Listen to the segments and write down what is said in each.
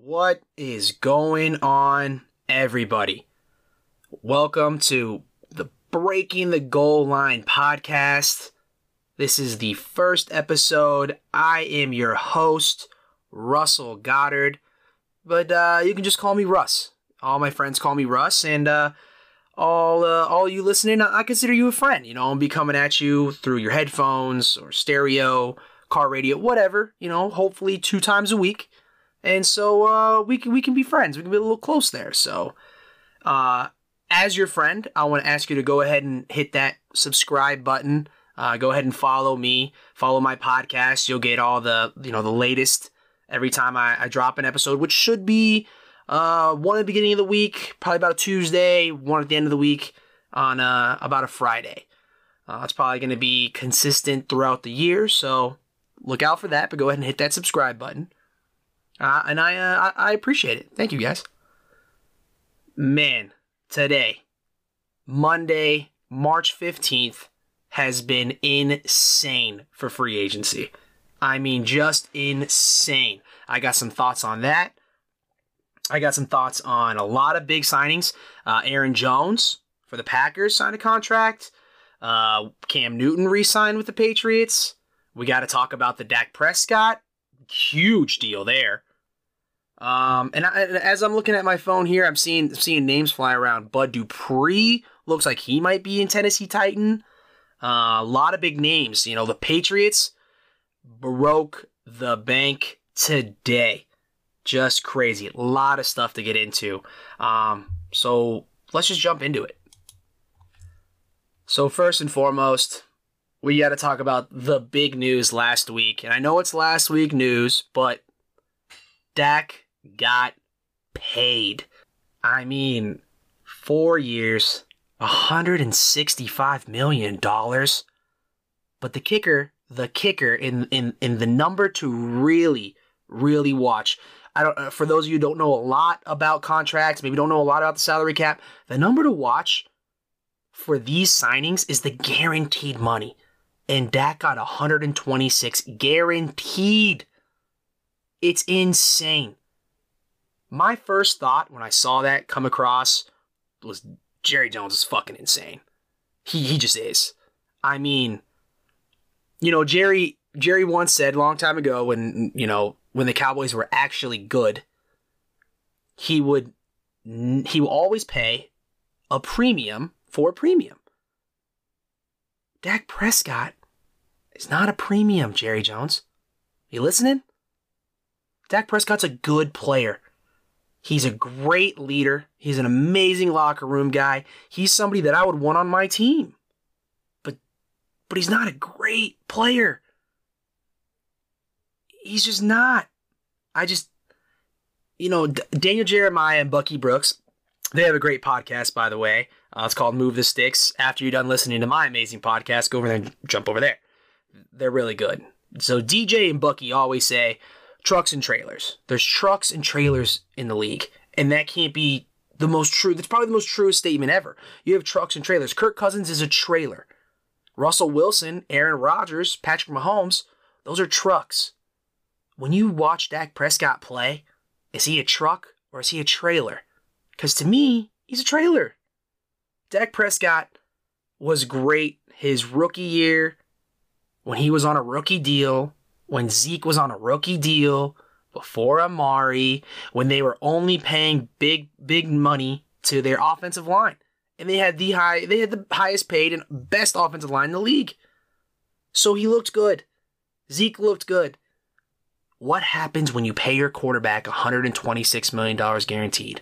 What is going on, everybody? Welcome to the Breaking the Goal Line podcast. This is the first episode. I am your host, Russell Goddard, but uh, you can just call me Russ. All my friends call me Russ, and uh, all uh, all you listening, I consider you a friend. You know, I'll be coming at you through your headphones or stereo, car radio, whatever. You know, hopefully two times a week, and so uh, we can we can be friends. We can be a little close there. So, uh, as your friend, I want to ask you to go ahead and hit that subscribe button. Uh, go ahead and follow me, follow my podcast. You'll get all the you know the latest every time I, I drop an episode, which should be uh, one at the beginning of the week, probably about a Tuesday, one at the end of the week on uh, about a Friday. Uh, it's probably going to be consistent throughout the year, so look out for that. But go ahead and hit that subscribe button, uh, and I, uh, I appreciate it. Thank you guys. Man, today, Monday, March fifteenth, has been insane for free agency. I mean, just insane. I got some thoughts on that. I got some thoughts on a lot of big signings. Uh, Aaron Jones for the Packers signed a contract. Uh, Cam Newton re signed with the Patriots. We got to talk about the Dak Prescott. Huge deal there. Um, and, I, as I'm looking at my phone here, I'm seeing seeing names fly around. Bud Dupree looks like he might be in Tennessee Titan. Uh, a lot of big names. You know, the Patriots broke the bank today. Just crazy. A lot of stuff to get into. Um, so let's just jump into it. So, first and foremost, we got to talk about the big news last week. And I know it's last week news, but Dak got paid. I mean, four years, $165 million. But the kicker, the kicker in, in, in the number to really, really watch. I don't, uh, for those of you who don't know a lot about contracts, maybe don't know a lot about the salary cap, the number to watch for these signings is the guaranteed money. And Dak got 126 guaranteed. It's insane. My first thought when I saw that come across was Jerry Jones is fucking insane. He he just is. I mean, you know, Jerry Jerry once said a long time ago when, you know, when the Cowboys were actually good, he would he will always pay a premium for a premium. Dak Prescott is not a premium, Jerry Jones. You listening? Dak Prescott's a good player. He's a great leader. He's an amazing locker room guy. He's somebody that I would want on my team. But but he's not a great player. He's just not. I just you know, D- Daniel Jeremiah and Bucky Brooks, they have a great podcast by the way. Uh, it's called Move the Sticks. After you're done listening to my amazing podcast, go over there and jump over there. They're really good. So DJ and Bucky always say trucks and trailers. There's trucks and trailers in the league, and that can't be the most true. That's probably the most truest statement ever. You have trucks and trailers. Kirk Cousins is a trailer. Russell Wilson, Aaron Rodgers, Patrick Mahomes, those are trucks. When you watch Dak Prescott play, is he a truck or is he a trailer? Because to me, he's a trailer. Dak Prescott was great his rookie year when he was on a rookie deal, when Zeke was on a rookie deal, before Amari, when they were only paying big, big money to their offensive line. And they had the high they had the highest paid and best offensive line in the league. So he looked good. Zeke looked good. What happens when you pay your quarterback $126 million guaranteed?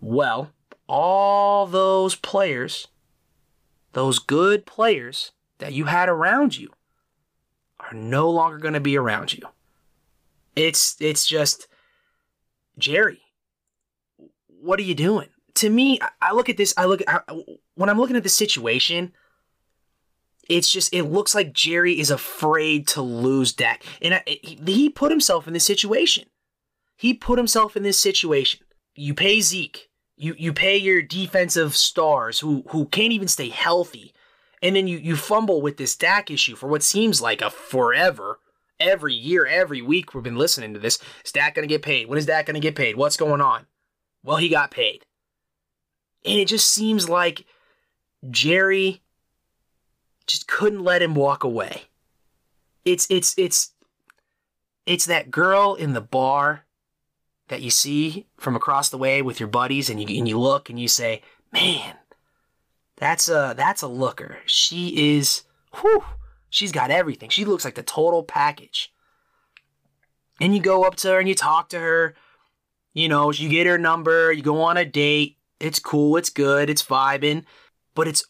Well, all those players, those good players that you had around you, are no longer going to be around you. It's it's just Jerry. What are you doing? To me, I look at this. I look when I'm looking at the situation. It's just it looks like Jerry is afraid to lose Dak, and I, he put himself in this situation. He put himself in this situation. You pay Zeke you you pay your defensive stars who who can't even stay healthy, and then you you fumble with this Dak issue for what seems like a forever, every year, every week we've been listening to this. Is Dak going to get paid? When is Dak going to get paid? What's going on? Well, he got paid. And it just seems like Jerry just couldn't let him walk away. It's it's it's it's that girl in the bar that you see from across the way with your buddies and you and you look and you say, "Man, that's a that's a looker. She is whew, she's got everything. She looks like the total package." And you go up to her and you talk to her. You know, you get her number, you go on a date. It's cool, it's good, it's vibing, but it's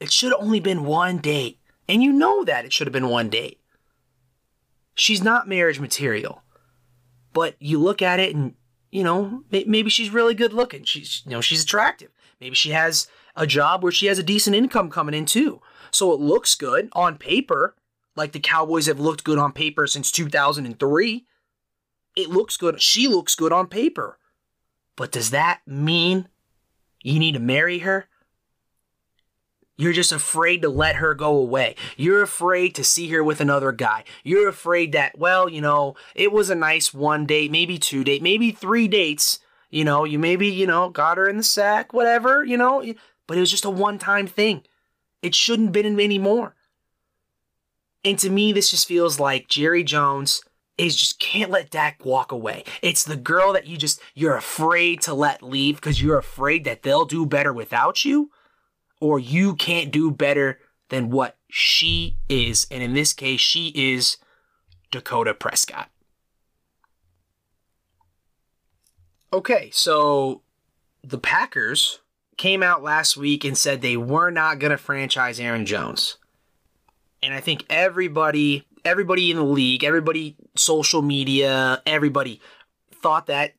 it should have only been one date. And you know that it should have been one date. She's not marriage material. But you look at it and, you know, maybe she's really good looking. She's, you know, she's attractive. Maybe she has a job where she has a decent income coming in too. So it looks good on paper, like the Cowboys have looked good on paper since 2003. It looks good. She looks good on paper. But does that mean you need to marry her? You're just afraid to let her go away. You're afraid to see her with another guy. You're afraid that, well, you know, it was a nice one date, maybe two date, maybe three dates. You know, you maybe, you know, got her in the sack, whatever, you know, but it was just a one time thing. It shouldn't have been anymore. And to me, this just feels like Jerry Jones is just can't let Dak walk away. It's the girl that you just, you're afraid to let leave because you're afraid that they'll do better without you or you can't do better than what she is. And in this case, she is Dakota Prescott. Okay, so the Packers came out last week and said they were not going to franchise Aaron Jones. And I think everybody, everybody in the league, everybody, social media, everybody thought that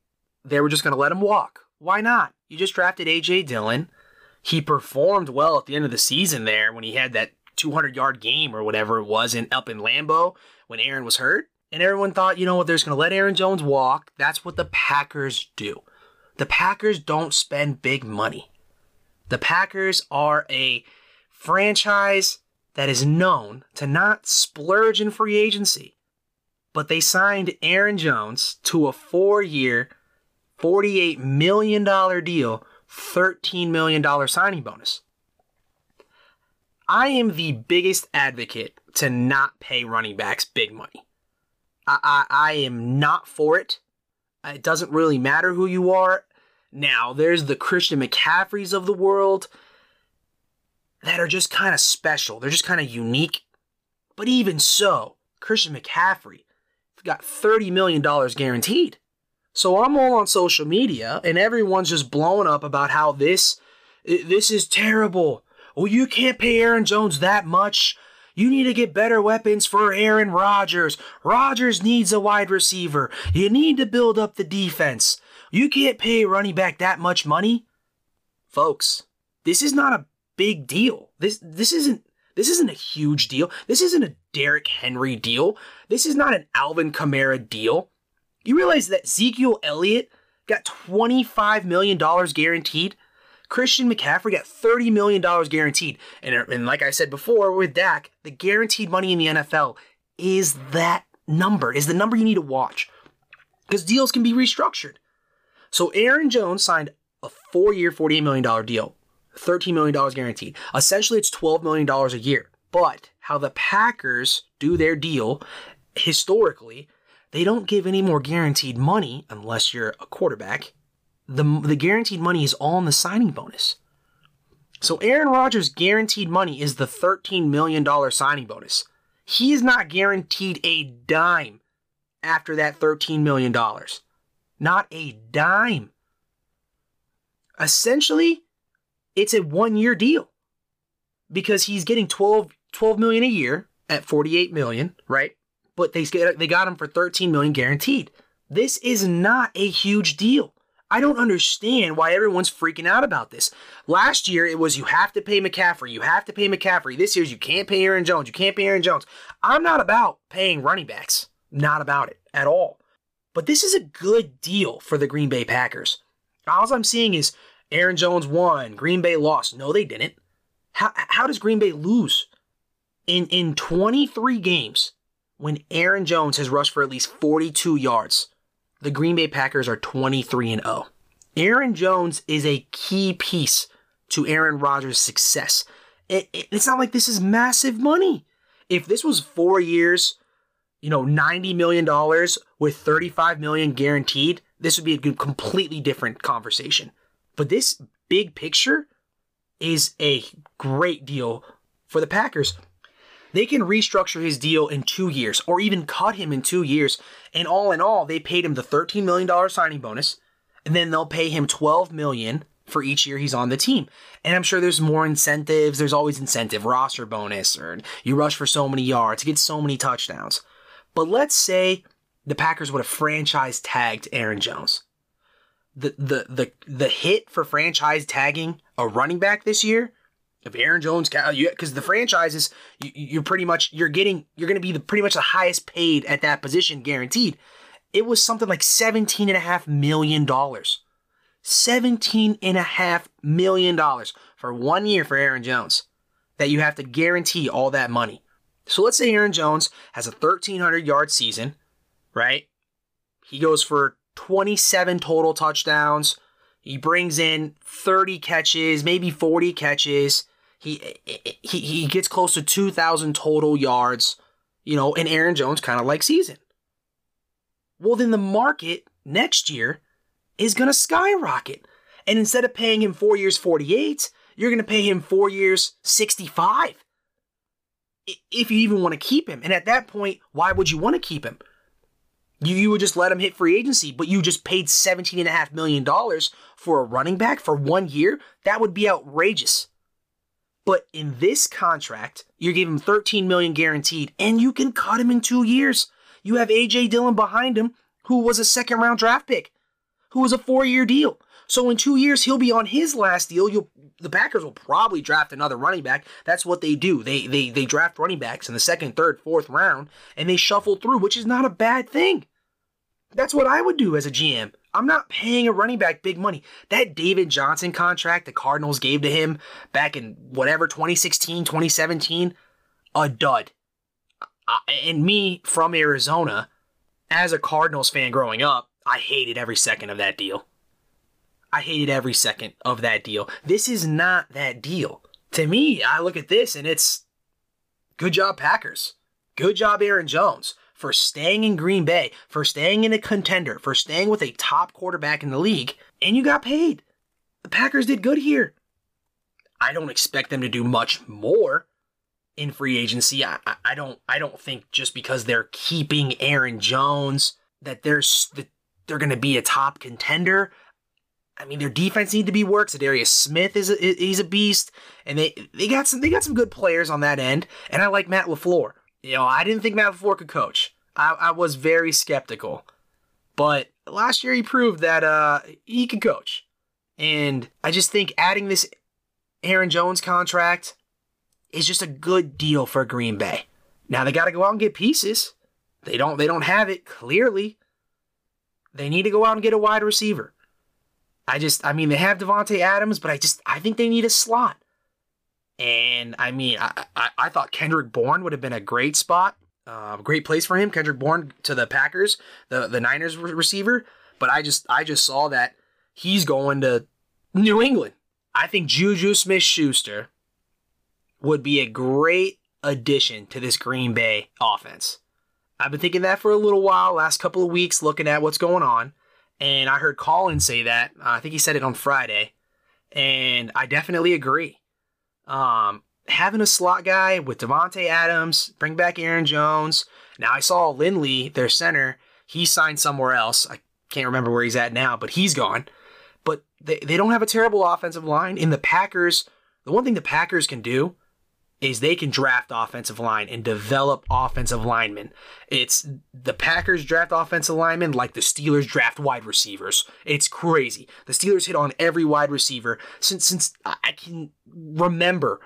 they were just going to let him walk. Why not? You just drafted AJ Dillon he performed well at the end of the season there when he had that 200 yard game or whatever it was in up in Lambeau when Aaron was hurt. And everyone thought, you know what, they're just going to let Aaron Jones walk. That's what the Packers do. The Packers don't spend big money. The Packers are a franchise that is known to not splurge in free agency. But they signed Aaron Jones to a four year, $48 million deal $13 million signing bonus. I am the biggest advocate to not pay running backs big money. I, I, I am not for it. It doesn't really matter who you are. Now, there's the Christian McCaffreys of the world that are just kind of special. They're just kind of unique. But even so, Christian McCaffrey got $30 million guaranteed. So I'm all on social media and everyone's just blowing up about how this this is terrible. Well, you can't pay Aaron Jones that much. You need to get better weapons for Aaron Rodgers. Rodgers needs a wide receiver. You need to build up the defense. You can't pay running back that much money. Folks, this is not a big deal. This this isn't this isn't a huge deal. This isn't a Derrick Henry deal. This is not an Alvin Kamara deal. You realize that Ezekiel Elliott got $25 million guaranteed? Christian McCaffrey got $30 million guaranteed. And, uh, and like I said before with Dak, the guaranteed money in the NFL is that number, is the number you need to watch. Because deals can be restructured. So Aaron Jones signed a four year, $48 million deal, $13 million guaranteed. Essentially, it's $12 million a year. But how the Packers do their deal historically they don't give any more guaranteed money unless you're a quarterback. The, the guaranteed money is all in the signing bonus. So Aaron Rodgers' guaranteed money is the $13 million signing bonus. He is not guaranteed a dime after that $13 million. Not a dime. Essentially, it's a one year deal because he's getting 12, 12 million a year at 48 million, right? But they they got him for 13 million guaranteed. This is not a huge deal. I don't understand why everyone's freaking out about this. Last year it was you have to pay McCaffrey, you have to pay McCaffrey. This year's you can't pay Aaron Jones, you can't pay Aaron Jones. I'm not about paying running backs. Not about it at all. But this is a good deal for the Green Bay Packers. All I'm seeing is Aaron Jones won, Green Bay lost. No, they didn't. How, how does Green Bay lose? In in 23 games, when Aaron Jones has rushed for at least 42 yards, the Green Bay Packers are 23 and 0. Aaron Jones is a key piece to Aaron Rodgers' success. It, it, it's not like this is massive money. If this was four years, you know, $90 million with 35 million guaranteed, this would be a completely different conversation. But this big picture is a great deal for the Packers. They can restructure his deal in two years or even cut him in two years. And all in all, they paid him the $13 million signing bonus, and then they'll pay him 12 million for each year he's on the team. And I'm sure there's more incentives. There's always incentive, roster bonus, or you rush for so many yards, get so many touchdowns. But let's say the Packers would have franchise tagged Aaron Jones. The the the the hit for franchise tagging a running back this year if Aaron Jones, because the franchises, you, you're pretty much you're getting you're going to be the pretty much the highest paid at that position guaranteed. It was something like seventeen and a half million dollars. Seventeen and a half million dollars for one year for Aaron Jones that you have to guarantee all that money. So let's say Aaron Jones has a 1300 yard season, right? He goes for 27 total touchdowns. He brings in 30 catches, maybe 40 catches. He he he gets close to 2,000 total yards, you know, and Aaron Jones kind of like season. Well, then the market next year is going to skyrocket. And instead of paying him four years 48, you're going to pay him four years 65. If you even want to keep him. And at that point, why would you want to keep him? You, you would just let him hit free agency, but you just paid $17.5 million for a running back for one year? That would be outrageous. But in this contract, you're giving him 13 million guaranteed, and you can cut him in two years. You have AJ Dillon behind him, who was a second round draft pick, who was a four year deal. So in two years, he'll be on his last deal. You'll, the Packers will probably draft another running back. That's what they do. They they they draft running backs in the second, third, fourth round, and they shuffle through, which is not a bad thing. That's what I would do as a GM. I'm not paying a running back big money. That David Johnson contract the Cardinals gave to him back in whatever 2016, 2017, a dud. And me from Arizona, as a Cardinals fan growing up, I hated every second of that deal. I hated every second of that deal. This is not that deal. To me, I look at this and it's good job, Packers. Good job, Aaron Jones for staying in Green Bay, for staying in a contender, for staying with a top quarterback in the league, and you got paid. The Packers did good here. I don't expect them to do much more in free agency. I, I don't I don't think just because they're keeping Aaron Jones that there's that they're going to be a top contender. I mean, their defense need to be worked. Darius Smith is a, he's a beast, and they they got some they got some good players on that end. And I like Matt LaFleur. You know, I didn't think Matt LaFleur could coach. I, I was very skeptical. But last year he proved that uh, he could coach. And I just think adding this Aaron Jones contract is just a good deal for Green Bay. Now they got to go out and get pieces. They don't they don't have it clearly. They need to go out and get a wide receiver. I just I mean they have Davante Adams, but I just I think they need a slot. And I mean I I, I thought Kendrick Bourne would have been a great spot uh, great place for him, Kendrick Bourne to the Packers, the the Niners re- receiver. But I just I just saw that he's going to New England. I think Juju Smith Schuster would be a great addition to this Green Bay offense. I've been thinking that for a little while, last couple of weeks, looking at what's going on. And I heard Colin say that. Uh, I think he said it on Friday. And I definitely agree. Um, having a slot guy with Davante Adams, bring back Aaron Jones. Now I saw Linsley, their center, he signed somewhere else. I can't remember where he's at now, but he's gone. But they, they don't have a terrible offensive line. In the Packers, the one thing the Packers can do is they can draft offensive line and develop offensive linemen. It's the Packers draft offensive linemen like the Steelers draft wide receivers. It's crazy. The Steelers hit on every wide receiver since since I can remember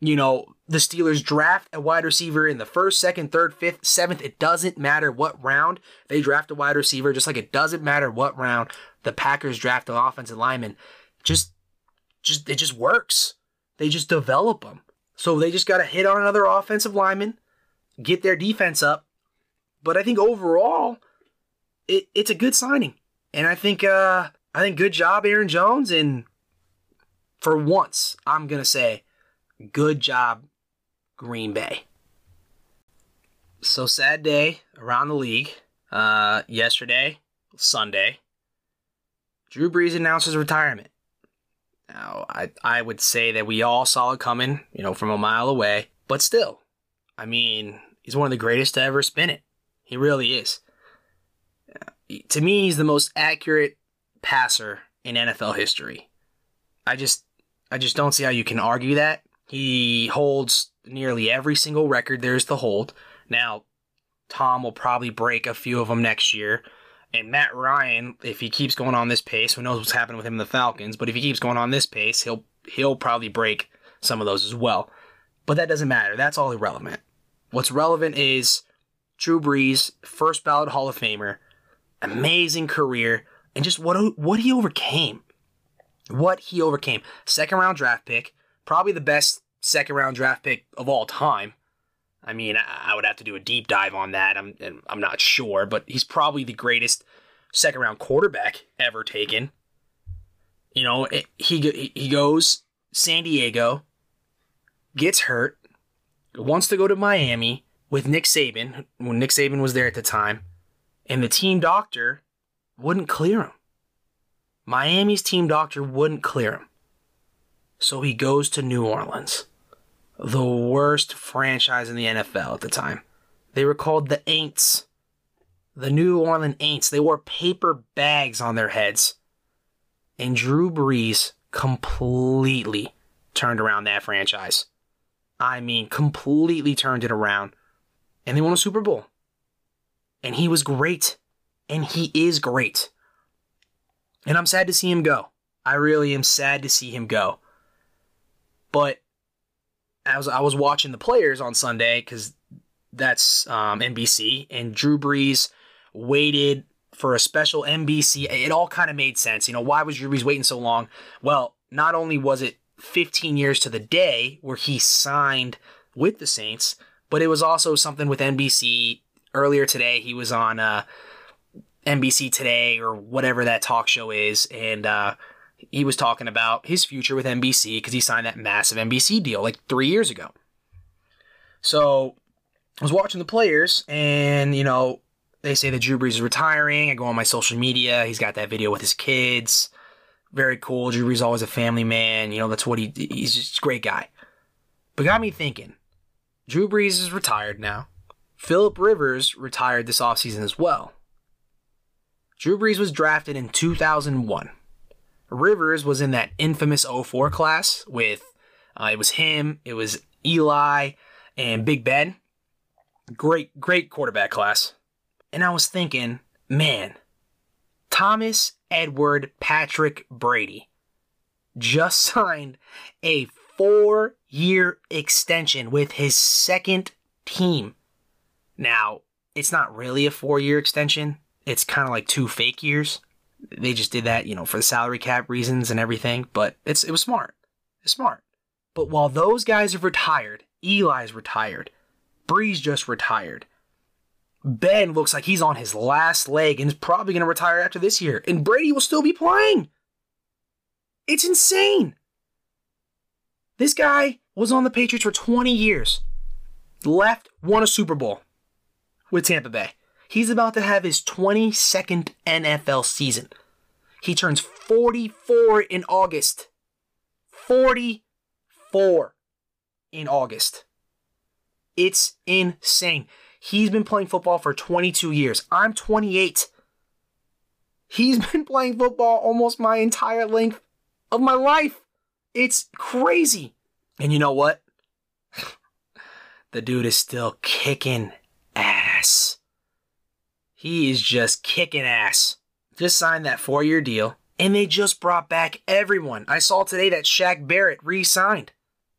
you know, the Steelers draft a wide receiver in the first, second, third, fifth, seventh. It doesn't matter what round they draft a wide receiver, just like it doesn't matter what round the Packers draft an offensive lineman. Just, just, it just works. They just develop them. So they just got to hit on another offensive lineman, get their defense up, But I think overall, it, it's a good signing. And I think uh I think good job, Aaron Jones, and for once, I'm gonna say, good job, Green Bay. So sad day around the league. Uh yesterday, Sunday, Drew Brees announced his retirement. Now, I, I would say that we all saw it coming, you know, from a mile away, but still, I mean, he's one of the greatest to ever spin it. He really is. To me, he's the most accurate passer in NFL history. I just, I just don't see how you can argue that. He holds nearly every single record there is to hold. Now, Tom will probably break a few of them next year. And Matt Ryan, if he keeps going on this pace, who knows what's happening with him in the Falcons, but if he keeps going on this pace, he'll he'll probably break some of those as well. But that doesn't matter. That's all irrelevant. What's relevant is Drew Brees, first ballot Hall of Famer, amazing career, and just what what he overcame. What he overcame. Second round draft pick, probably the best second round draft pick of all time. I mean, I would have to do a deep dive on that. I'm I'm not sure, but he's probably the greatest second round quarterback ever taken. You know, he he goes San Diego, gets hurt, wants to go to Miami with Nick Saban when Nick Saban was there at the time, and the team doctor wouldn't clear him. Miami's team doctor wouldn't clear him. So he goes to New Orleans the worst franchise in the NFL at the time. They were called the Aints. The New Orleans Aints. They wore paper bags on their heads. And Drew Brees completely turned around that franchise. I mean, completely turned it around. And they won a Super Bowl. And he was great. And he is great. And I'm sad to see him go. I really am sad to see him go. But I was I was watching the players on Sunday because that's um, NBC, and Drew Brees waited for a special NBC. It all kind of made sense. You know, why was Drew Brees waiting so long? Well, not only was it 15 years to the day where he signed with the Saints, but it was also something with NBC. Earlier today, he was on uh, NBC Today or whatever that talk show is, and uh, he was talking about his future with NBC because he signed that massive NBC deal like three years ago. So I was watching the players, and you know, they say that Drew Brees is retiring. I go on my social media. He's got that video with his kids. Very cool. Drew Brees always a family man. You know, that's what he he's just a great guy. But got me thinking. Drew Brees is retired now. Philip Rivers retired this offseason as well. Drew Brees was drafted in 2001. Rivers was in that infamous 04 class with uh, it was him, it was Eli and Big Ben. Great, great quarterback class. And I was thinking, man, Thomas Edward Patrick Brady just signed a four year extension with his second team. Now, it's not really a four year extension, it's kind of like two fake years they just did that, you know, for the salary cap reasons and everything. But it's it was smart. It's smart. But while those guys have retired, Eli's retired, Brees just retired. Ben looks like he's on his last leg and is probably going to retire after this year. And Brady will still be playing. It's insane. This guy was on the Patriots for 20 years. Left, won a Super Bowl with Tampa Bay. He's about to have his 22nd NFL season. He turns 44 in August. 44 in August. It's insane. He's been playing football for 22 years. I'm 28. He's been playing football almost my entire length of my life. It's crazy. And you know what? the dude is still kicking. He is just kicking ass. Just signed that four year deal, and they just brought back everyone. I saw today that Shaq Barrett re signed.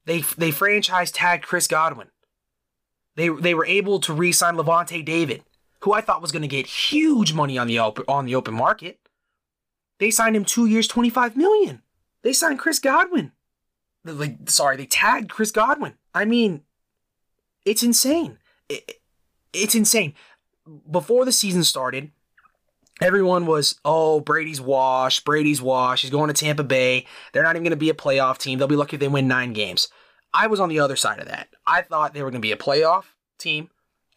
They, they franchise tagged Chris Godwin. They, they were able to re sign Lavonte David, who I thought was going to get huge money on the, open, on the open market. They signed him two years, 25 million. They signed Chris Godwin. Like, sorry, they tagged Chris Godwin. I mean, it's insane. It, it's insane before the season started, everyone was, oh, Brady's washed. Brady's washed. He's going to Tampa Bay. They're not even going to be a playoff team. They'll be lucky if they win nine games. I was on the other side of that. I thought they were going to be a playoff team,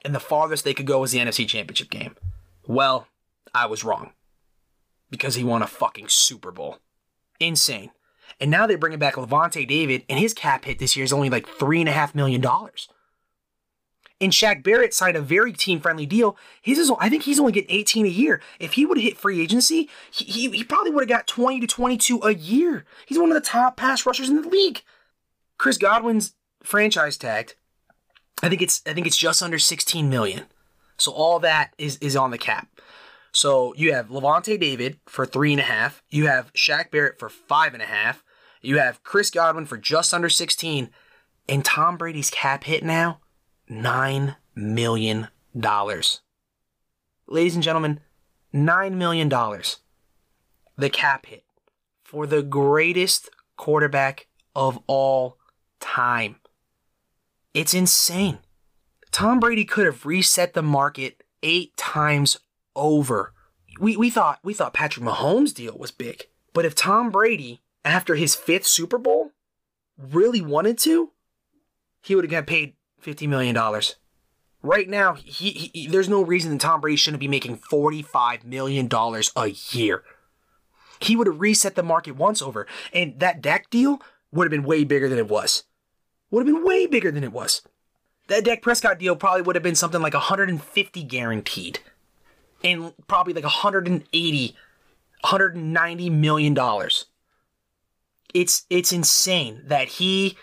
and the farthest they could go was the NFC Championship game. Well, I was wrong because he won a fucking Super Bowl. Insane. And now they're bringing back Lavonte David, and his cap hit this year is only like $3.5 million. And Shaq Barrett signed a very team friendly deal. His is, I think he's only getting 18 a year. If he would have hit free agency, he, he, he probably would have got 20 to 22 a year. He's one of the top pass rushers in the league. Chris Godwin's franchise tagged. I think it's I think it's just under 16 million. So all that is is on the cap. So you have Lavonte David for three and a half. You have Shaq Barrett for five and a half. You have Chris Godwin for just under 16. And Tom Brady's cap hit now $9 million. Ladies and gentlemen, $9 million. The cap hit for the greatest quarterback of all time. It's insane. Tom Brady could have reset the market eight times over. We, we thought we thought Patrick Mahomes' deal was big. But if Tom Brady, after his fifth Super Bowl, really wanted to, he would have got paid $50 million. Right now, he, he, there's no reason that Tom Brady shouldn't be making $45 million a year. He would have reset the market once over, and that Dak deal would have been way bigger than it was. Would have been way bigger than it was. That Dak Prescott deal probably would have been something like 150 guaranteed, and probably like 180, 190 million dollars. It's it's insane that he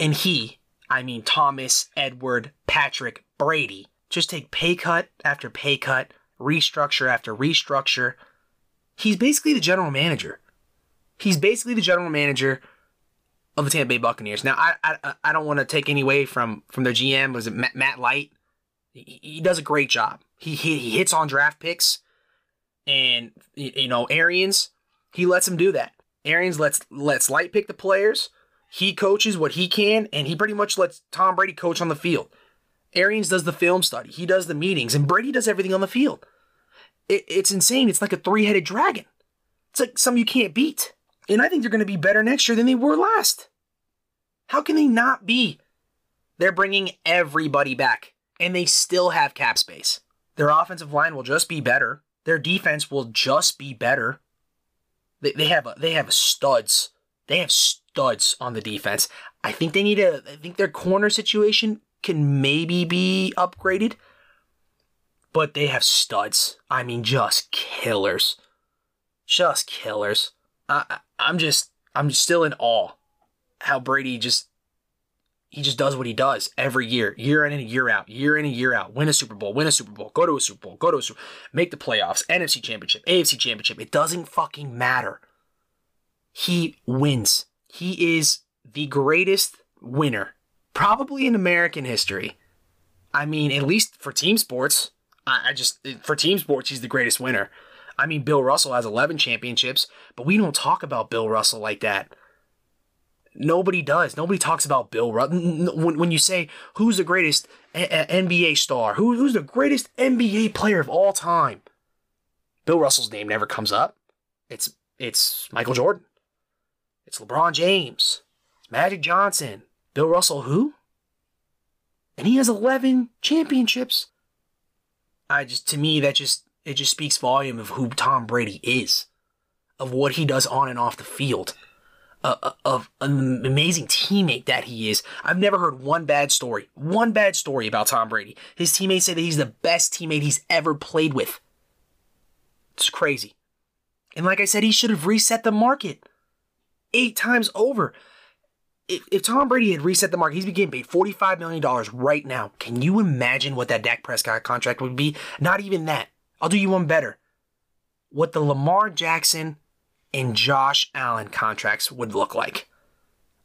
and he I mean Thomas, Edward, Patrick, Brady, just take pay cut after pay cut, restructure after restructure. He's basically the general manager. He's basically the general manager of the Tampa Bay Buccaneers. Now, I I, I don't want to take any away from from their GM. Was it Matt, Licht? He, he does a great job. He, he he hits on draft picks, and you know Arians. He lets him do that. Arians lets lets Licht pick the players. He coaches what he can, and he pretty much lets Tom Brady coach on the field. Arians does the film study, he does the meetings, and Brady does everything on the field. It, it's insane. It's like a three headed dragon. It's like something you can't beat. And I think they're going to be better next year than they were last. How can they not be? They're bringing everybody back, and they still have cap space. Their offensive line will just be better. Their defense will just be better. They, they have a, they have studs. They have studs on the defense. I think they need a. I think their corner situation can maybe be upgraded, but they have studs. I mean, just killers, just killers. I, I'm just, I'm still in awe how Brady just he just does what he does every year, year in and year out, year in and year out. Win a Super Bowl, win a Super Bowl, go to a Super Bowl, go to a Super make the playoffs, NFC Championship, AFC Championship. It doesn't fucking matter. He wins. He is the greatest winner, probably in American history. I mean, at least for team sports. I, I just, for team sports, he's the greatest winner. I mean, Bill Russell has 11 championships, but we don't talk about Bill Russell like that. Nobody does. Nobody talks about Bill Russell. When, when you say who's the greatest NBA star, who, who's the greatest NBA player of all time, Bill Russell's name never comes up. It's it's Michael Jordan. It's LeBron James. It's Magic Johnson. Bill Russell, who? And he has 11 championships. I just, to me, that just, it just speaks volume of who Tom Brady is, of what he does on and off the field, uh, uh of an amazing teammate that he is. I've never heard one bad story, one bad story about Tom Brady. His teammates say that he's the best teammate he's ever played with. It's crazy. And like I said, he should have reset the market eight times over. If, if Tom Brady had reset the market, he's getting paid $45 million right now. Can you imagine what that Dak Prescott contract would be? Not even that. I'll do you one better. What the Lamar Jackson and Josh Allen contracts would look like.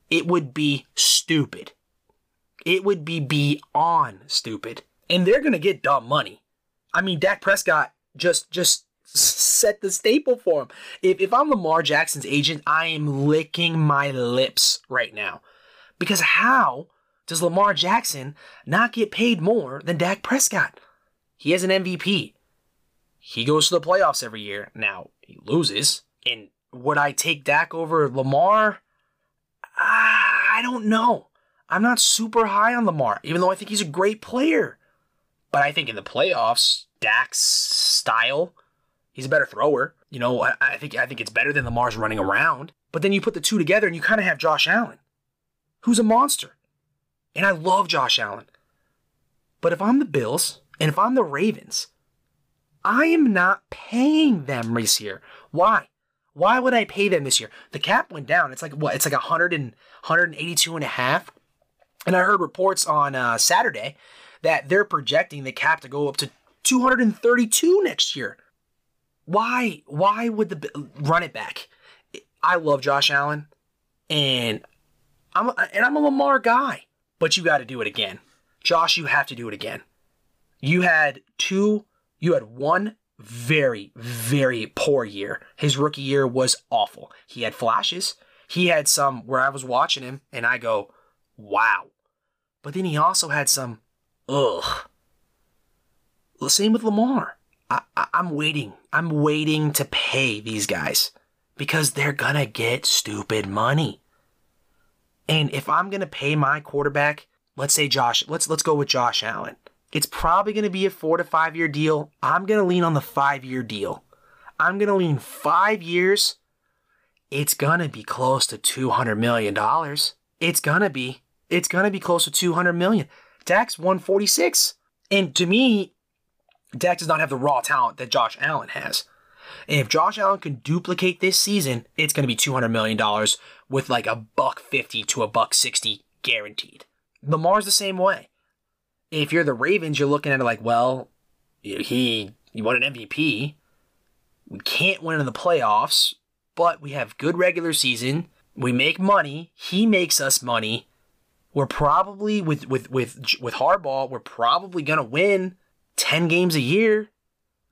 It would be stupid. It would be beyond stupid. And they're going to get dumb money. I mean, Dak Prescott just just set the staple for him. If, if I'm Lamar Jackson's agent, I am licking my lips right now. Because how does Lamar Jackson not get paid more than Dak Prescott? He has an MVP. He goes to the playoffs every year. Now, he loses. And would I take Dak over Lamar? I don't know. I'm not super high on Lamar, even though I think he's a great player. But I think in the playoffs, Dak's style, he's a better thrower. You know, I, I think I think it's better than Lamar's running around. But then you put the two together and you kind of have Josh Allen, who's a monster. And I love Josh Allen. But if I'm the Bills and if I'm the Ravens, I am not paying them this year. Why? Why would I pay them this year? The cap went down. It's like what? It's like 100 and 182 and a half. And I heard reports on uh, Saturday that they're projecting the cap to go up to 232 next year. Why? Why would the run it back? I love Josh Allen, and I'm a, and I'm a Lamar guy, but you got to do it again, Josh. You have to do it again. You had two. You had one very very poor year. His rookie year was awful. He had flashes. He had some where I was watching him and I go, wow. But then he also had some, ugh. The same with Lamar. I, I'm waiting. I'm waiting to pay these guys because they're gonna get stupid money. And if I'm gonna pay my quarterback, let's say Josh, let's let's go with Josh Allen. It's probably gonna be a four to five year deal. I'm gonna lean on the five year deal. I'm gonna lean five years. It's gonna be close to two hundred million dollars. It's gonna be. It's gonna be close to two hundred million. Dak's one forty six, and to me, Dak does not have the raw talent that Josh Allen has. And if Josh Allen can duplicate this season, it's going to be $200 million with like a buck 50 to a buck 60 guaranteed. Lamar's the same way. If you're the Ravens, you're looking at it like, well, he, won an MVP. We can't win in the playoffs, but we have good regular season. We make money. He makes us money. We're probably with with with with Harbaugh, we're probably gonna win 10 games a year.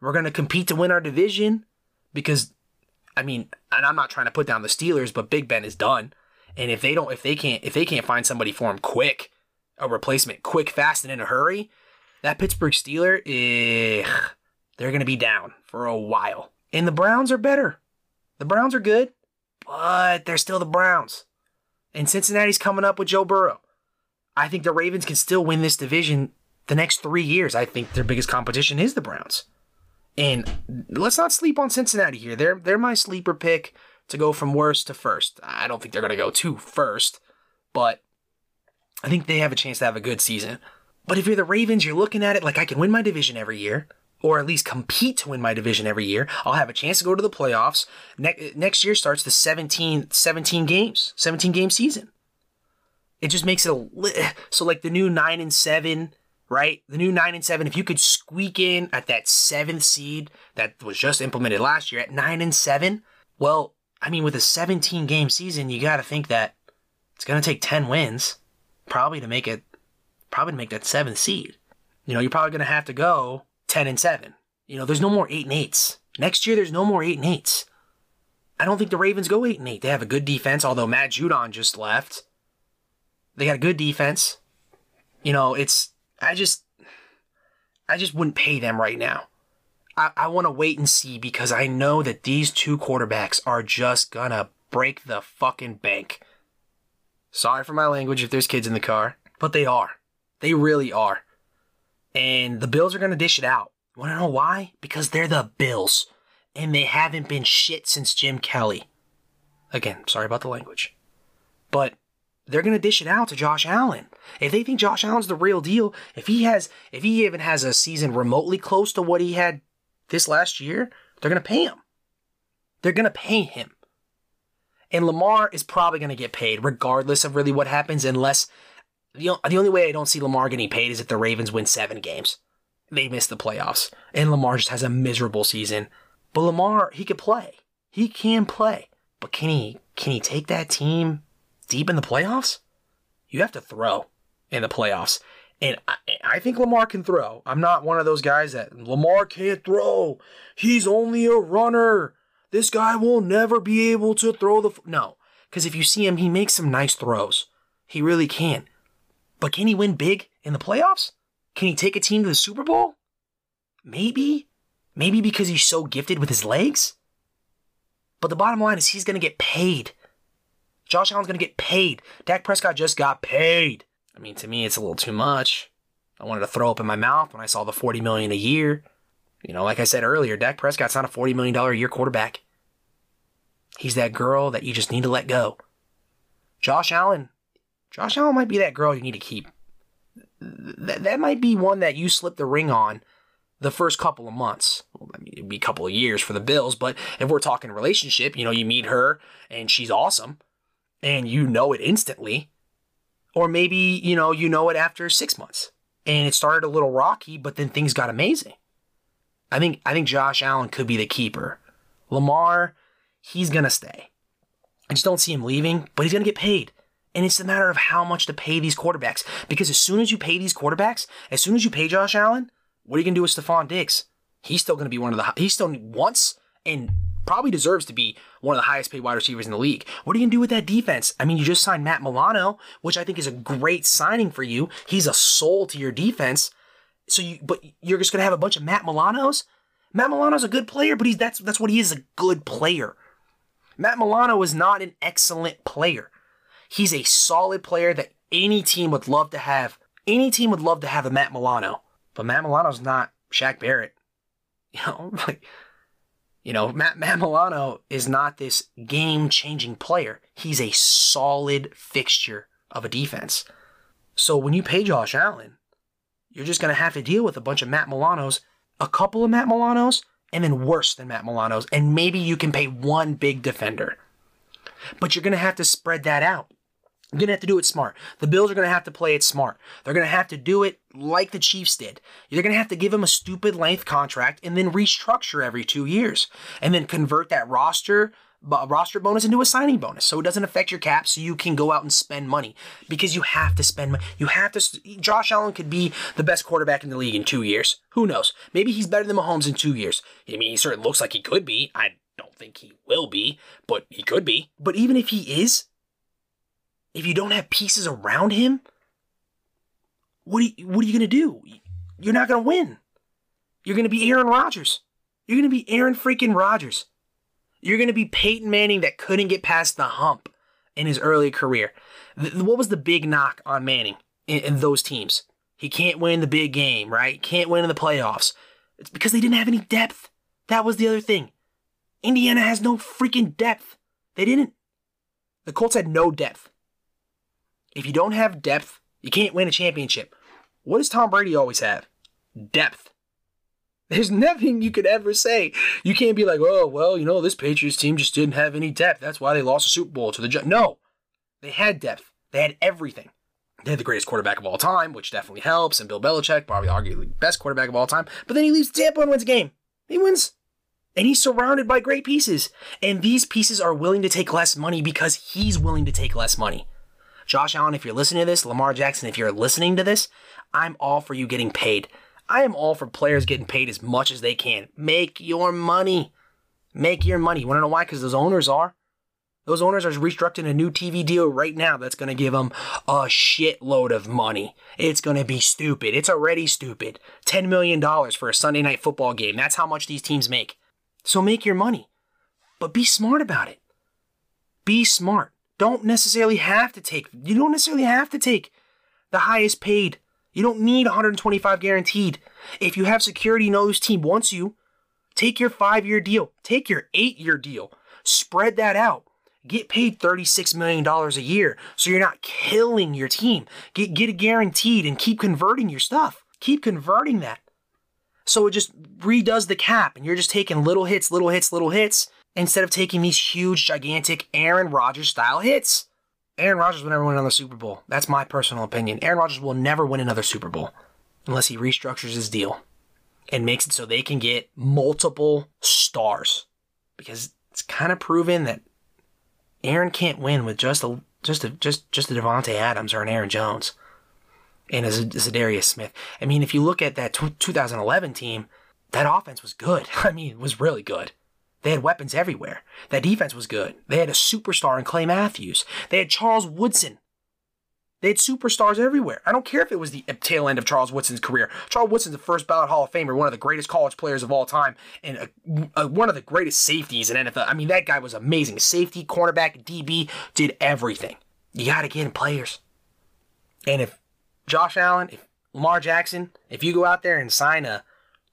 We're gonna compete to win our division because I mean, and I'm not trying to put down the Steelers, but Big Ben is done. And if they don't, if they can't, if they can't find somebody for him quick, a replacement, quick, fast, and in a hurry, that Pittsburgh Steeler, ugh, they're gonna be down for a while. And the Browns are better. The Browns are good, but they're still the Browns. And Cincinnati's coming up with Joe Burrow. I think the Ravens can still win this division the next three years. I think their biggest competition is the Browns. And let's not sleep on Cincinnati here. They're they're my sleeper pick to go from worst to first. I don't think they're gonna go to first, but I think they have a chance to have a good season. But if you're the Ravens, you're looking at it like I can win my division every year, or at least compete to win my division every year. I'll have a chance to go to the playoffs. Ne- next year starts the 17, 17 games, 17 game season. It just makes it a li- so like the new nine and seven right? The new nine and seven, if you could squeak in at that seventh seed that was just implemented last year at nine and seven, well, I mean, with a 17 game season, you got to think that it's going to take 10 wins probably to make it, probably to make that seventh seed. You know, you're probably going to have to go 10 and seven. You know, there's no more eight and eights. Next year, there's no more eight and eights. I don't think the Ravens go eight and eight. They have a good defense, although Matt Judon just left. They got a good defense. You know, it's I just, I just wouldn't pay them right now. I, I want to wait and see because I know that these two quarterbacks are just gonna break the fucking bank. Sorry for my language if there's kids in the car, but they are. They really are. And the Bills are gonna dish it out. Wanna know why? Because they're the Bills. And they haven't been shit since Jim Kelly. Again, sorry about the language. But they're going to dish it out to Josh Allen. If they think Josh Allen's the real deal, if he has, if he even has a season remotely close to what he had this last year, they're going to pay him. They're going to pay him. And Lamar is probably going to get paid regardless of really what happens, unless the, the only way I don't see Lamar getting paid is if the Ravens win seven games. They miss the playoffs. And Lamar just has a miserable season. But Lamar, he could play. He can play. But can he can he take that team deep in the playoffs, you have to throw in the playoffs. And I, I, think Lamar can throw. I'm not one of those guys that Lamar can't throw. He's only a runner. This guy will never be able to throw the. F-. No, because if you see him, he makes some nice throws. He really can. But can he win big in the playoffs? Can he take a team to the Super Bowl? Maybe, maybe because he's so gifted with his legs. But the bottom line is he's going to get paid. Josh Allen's going to get paid. Dak Prescott just got paid. I mean, to me, it's a little too much. I wanted to throw up in my mouth when I saw the 40 million a year. You know, like I said earlier, Dak Prescott's not a $40 million a year quarterback. He's that girl that you just need to let go. Josh Allen, Josh Allen might be that girl you need to keep. That, that might be one that you slip the ring on the first couple of months. Well, I mean, it'd be a couple of years for the Bills, but if we're talking relationship, you know, you meet her and she's awesome and you know it instantly. Or maybe, you know, you know it after six months and it started a little rocky, but then things got amazing. I think I think Josh Allen could be the keeper. Lamar, he's gonna stay. I just don't see him leaving, but he's gonna get paid. And it's a matter of how much to pay these quarterbacks. Because as soon as you pay these quarterbacks, as soon as you pay Josh Allen, what are you gonna do with Stefon Diggs? He's still gonna be one of the he still wants and probably deserves to be one of the highest paid wide receivers in the league. What are you going to do with that defense? I mean, you just signed Matt Milano, which I think is a great signing for you. He's a soul to your defense. So you, but you're just going to have a bunch of Matt Milanos? Matt Milano's a good player, but he's that's that's what he is, a good player. Matt Milano is not an excellent player. He's a solid player that any team would love to have. Any team would love to have a Matt Milano. But Matt Milano's not Shaq Barrett. You know, like you know, Matt, Matt Milano is not this game changing player. He's a solid fixture of a defense. So when you pay Josh Allen, you're just going to have to deal with a bunch of Matt Milanos, a couple of Matt Milanos, and then worse than Matt Milanos. And maybe you can pay one big defender. But you're going to have to spread that out. You're going to have to do it smart. The Bills are going to have to play it smart. They're going to have to do it like the Chiefs did. You're going to have to give him a stupid length contract and then restructure every two years and then convert that roster roster bonus into a signing bonus so it doesn't affect your cap so you can go out and spend money because you have to spend money. You have to. Josh Allen could be the best quarterback in the league in two years. Who knows? Maybe he's better than Mahomes in two years. I mean, he certainly looks like he could be. I don't think he will be, but he could be. But even if he is, if you don't have pieces around him, what are you, what are you going to do? You're not going to win. You're going to be Aaron Rodgers. You're going to be Aaron freaking Rodgers. You're going to be Peyton Manning that couldn't get past the hump in his early career. What was the big knock on Manning in, in those teams? He can't win the big game, right? Can't win in the playoffs. It's because they didn't have any depth. That was the other thing. Indiana has no freaking depth. They didn't. The Colts had no depth. If you don't have depth, you can't win a championship. What does Tom Brady always have? Depth. There's nothing you could ever say. You can't be like, oh, well, you know, this Patriots team just didn't have any depth. That's why they lost the Super Bowl to the Jets. No, they had depth. They had everything. They had the greatest quarterback of all time, which definitely helps, and Bill Belichick, probably arguably best quarterback of all time. But then he leaves Tampa and wins a game. He wins. And he's surrounded by great pieces. And these pieces are willing to take less money because he's willing to take less money. Josh Allen, if you're listening to this, Lamar Jackson, if you're listening to this, I'm all for you getting paid. I am all for players getting paid as much as they can. Make your money. Make your money. You want to know why? Because those owners are. Those owners are restructuring a new TV deal right now that's going to give them a shitload of money. It's going to be stupid. It's already stupid. $10 million for a Sunday night football game. That's how much these teams make. So make your money. But be smart about it. Be smart don't necessarily have to take you don't necessarily have to take the highest paid. You don't need 125 guaranteed. If you have security, know whose team wants you. Take your five year deal. Take your eight year deal. Spread that out. Get paid $36 million a year so you're not killing your team. Get, get it guaranteed and keep converting your stuff. Keep converting that. So it just redoes the cap and you're just taking little hits, little hits, little hits instead of taking these huge, gigantic Aaron Rodgers style hits. Aaron Rodgers will never win another Super Bowl. That's my personal opinion. Aaron Rodgers will never win another Super Bowl unless he restructures his deal and makes it so they can get multiple stars. Because it's kind of proven that Aaron can't win with just a just a just just a Davante Adams or an Aaron Jones and a, as Smith. I mean, if you look at that t- 2011 team, that offense was good. I mean, it was really good. They had weapons everywhere. That defense was good. They had a superstar in Clay Matthews. They had Charles Woodson. They had superstars everywhere. I don't care if it was the tail end of Charles Woodson's career. Charles Woodson's the first ballot Hall of Famer, one of the greatest college players of all time, and a, a, one of the greatest safeties in NFL. I mean, that guy was amazing. Safety, cornerback, DB, did everything. You got to get in players. And if Josh Allen, if Lamar Jackson, if you go out there and sign a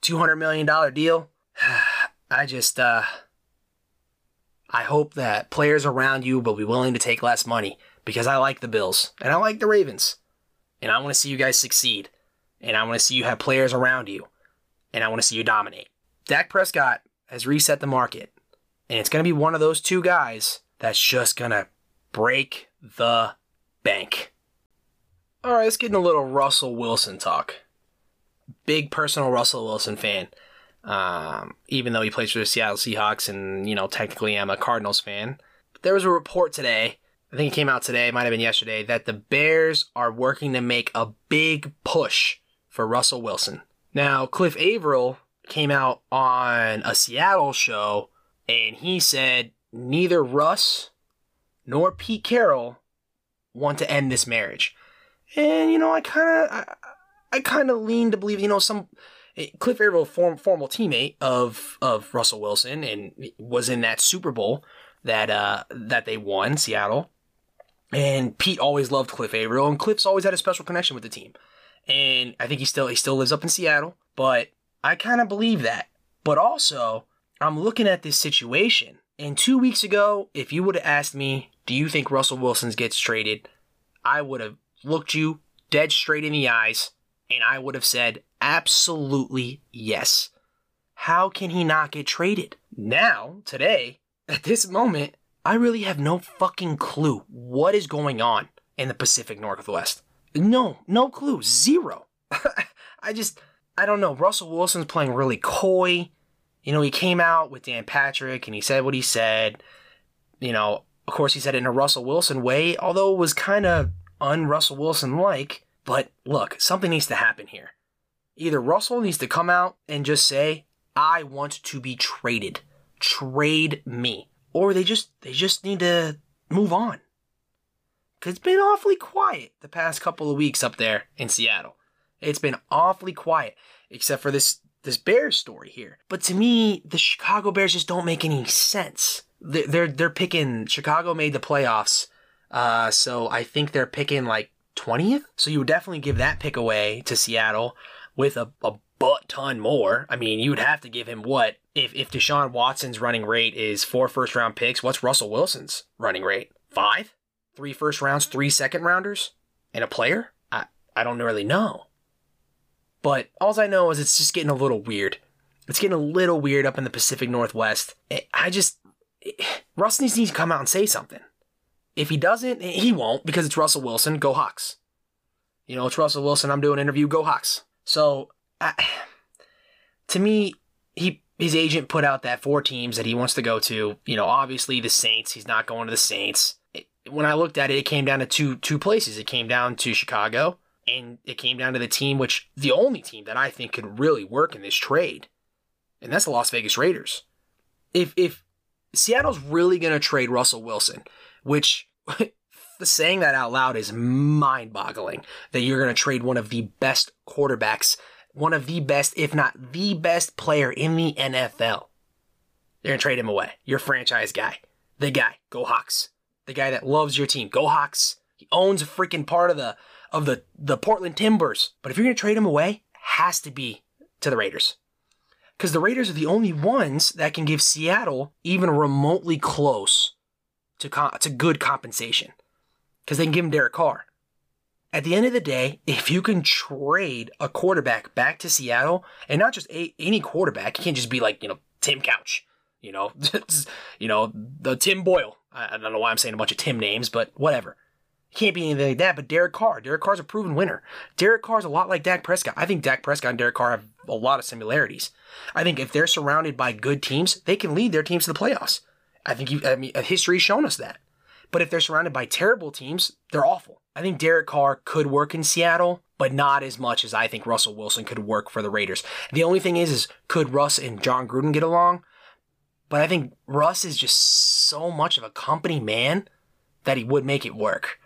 $200 million deal, I just, uh, I hope that players around you will be willing to take less money because I like the Bills and I like the Ravens. And I want to see you guys succeed. And I want to see you have players around you. And I want to see you dominate. Dak Prescott has reset the market. And it's going to be one of those two guys that's just going to break the bank. All right, let's get a little Russell Wilson talk. Big personal Russell Wilson fan. Um, even though he plays for the Seattle Seahawks and, you know, technically I'm a Cardinals fan. But There was a report today I think it came out today, might have been yesterday, that the Bears are working to make a big push for Russell Wilson. Now, Cliff Avril came out on a Seattle show and he said neither Russ nor Pete Carroll want to end this marriage. And you know, I kind of I, I kind of lean to believe, you know, some Cliff Avril, form, formal teammate of of Russell Wilson, and was in that Super Bowl that uh that they won, Seattle. And Pete always loved Cliff Avril, and Cliff's always had a special connection with the team. And I think he still he still lives up in Seattle, but I kind of believe that. But also, I'm looking at this situation, and two weeks ago, if you would have asked me, do you think Russell Wilson gets traded? I would have looked you dead straight in the eyes, and I would have said, absolutely yes. How can he not get traded? Now, today, at this moment, I really have no fucking clue what is going on in the Pacific Northwest. No, no clue. Zero. I just, I don't know. Russell Wilson's playing really coy. You know, he came out with Dan Patrick and he said what he said. You know, of course, he said it in a Russell Wilson way, although it was kind of un Russell Wilson like. But look, something needs to happen here. Either Russell needs to come out and just say, I want to be traded. Trade me or they just they just need to move on. Cause it's been awfully quiet the past couple of weeks up there in Seattle. It's been awfully quiet, except for this this Bears story here. But to me, the Chicago Bears just don't make any sense. They're they're, they're picking Chicago made the playoffs, uh, so I think they're picking like twentieth. So you would definitely give that pick away to Seattle with a, a butt ton more. I mean, you would have to give him what if if Deshaun Watson's running rate is four first round picks. What's Russell Wilson's running rate? Five, three first rounds, three second rounders, and a player. I I don't really know. But all I know is it's just getting a little weird. It's getting a little weird up in the Pacific Northwest. I just Russ needs to come out and say something. If he doesn't, he won't because it's Russell Wilson. Go Hawks. You know, it's Russell Wilson. I'm doing an interview. Go Hawks. So I, to me, he his agent put out that four teams that he wants to go to. You know, obviously the Saints. He's not going to the Saints. It, when I looked at it, it came down to two two places. It came down to Chicago, and it came down to the team which the only team that I think could really work in this trade, and that's the Las Vegas Raiders. If if Seattle's really going to trade Russell Wilson, which the saying that out loud is mind-boggling that you're going to trade one of the best quarterbacks one of the best, if not the best player in the NFL. They're going to trade him away. Your franchise guy. The guy. Go Hawks. The guy that loves your team. Go Hawks. He owns a freaking part of the of the, the Portland Timbers. But if you're going to trade him away, has to be to the Raiders. Because the Raiders are the only ones that can give Seattle even remotely close to, to good compensation. Because they can give him Derek Carr. At the end of the day, if you can trade a quarterback back to Seattle, and not just a, any quarterback, it can't just be like, you know, Tim Couch, you know, you know, the Tim Boyle. I, I, don't know why I'm saying a bunch of Tim names, but whatever. It can't be anything like that, but Derek Carr. Derek Carr's a proven winner. Derek Carr's a lot like Dak Prescott. I think Dak Prescott and Derek Carr have a lot of similarities. I think if they're surrounded by good teams, they can lead their teams to the playoffs. I think you, I mean, history's shown us that. But if they're surrounded by terrible teams, they're awful. I think Derek Carr could work in Seattle, but not as much as I think Russell Wilson could work for the Raiders. The only thing is, is could Russ and Jon Gruden get along? But I think Russ is just so much of a company man that he would make it work.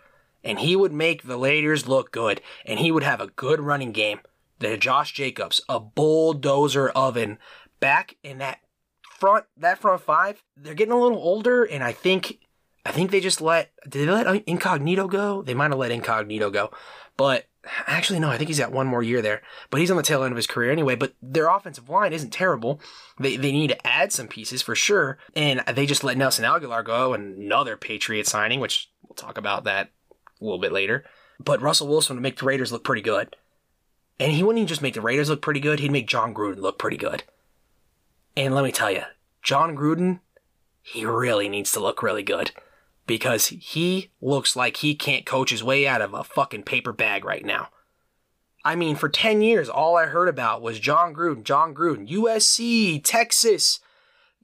and he would make the Raiders look good, and he would have a good running game. The Josh Jacobs, a bulldozer oven, back in that front that front five. They're getting a little older, and I think I think they just let did they let Incognito go? They might have let Incognito go, but actually no, I think he's got one more year there. But he's on the tail end of his career anyway. But their offensive line isn't terrible. They they need to add some pieces for sure, and they just let Nelson Agholor go, and another Patriot signing, which we'll talk about that a little bit later. But Russell Wilson would make the Raiders look pretty good. And he wouldn't even just make the Raiders look pretty good, he'd make Jon Gruden look pretty good. And let me tell you, Jon Gruden, he really needs to look really good because he looks like he can't coach his way out of a fucking paper bag right now. I mean, for 10 years, all I heard about was Jon Gruden, Jon Gruden, USC, Texas,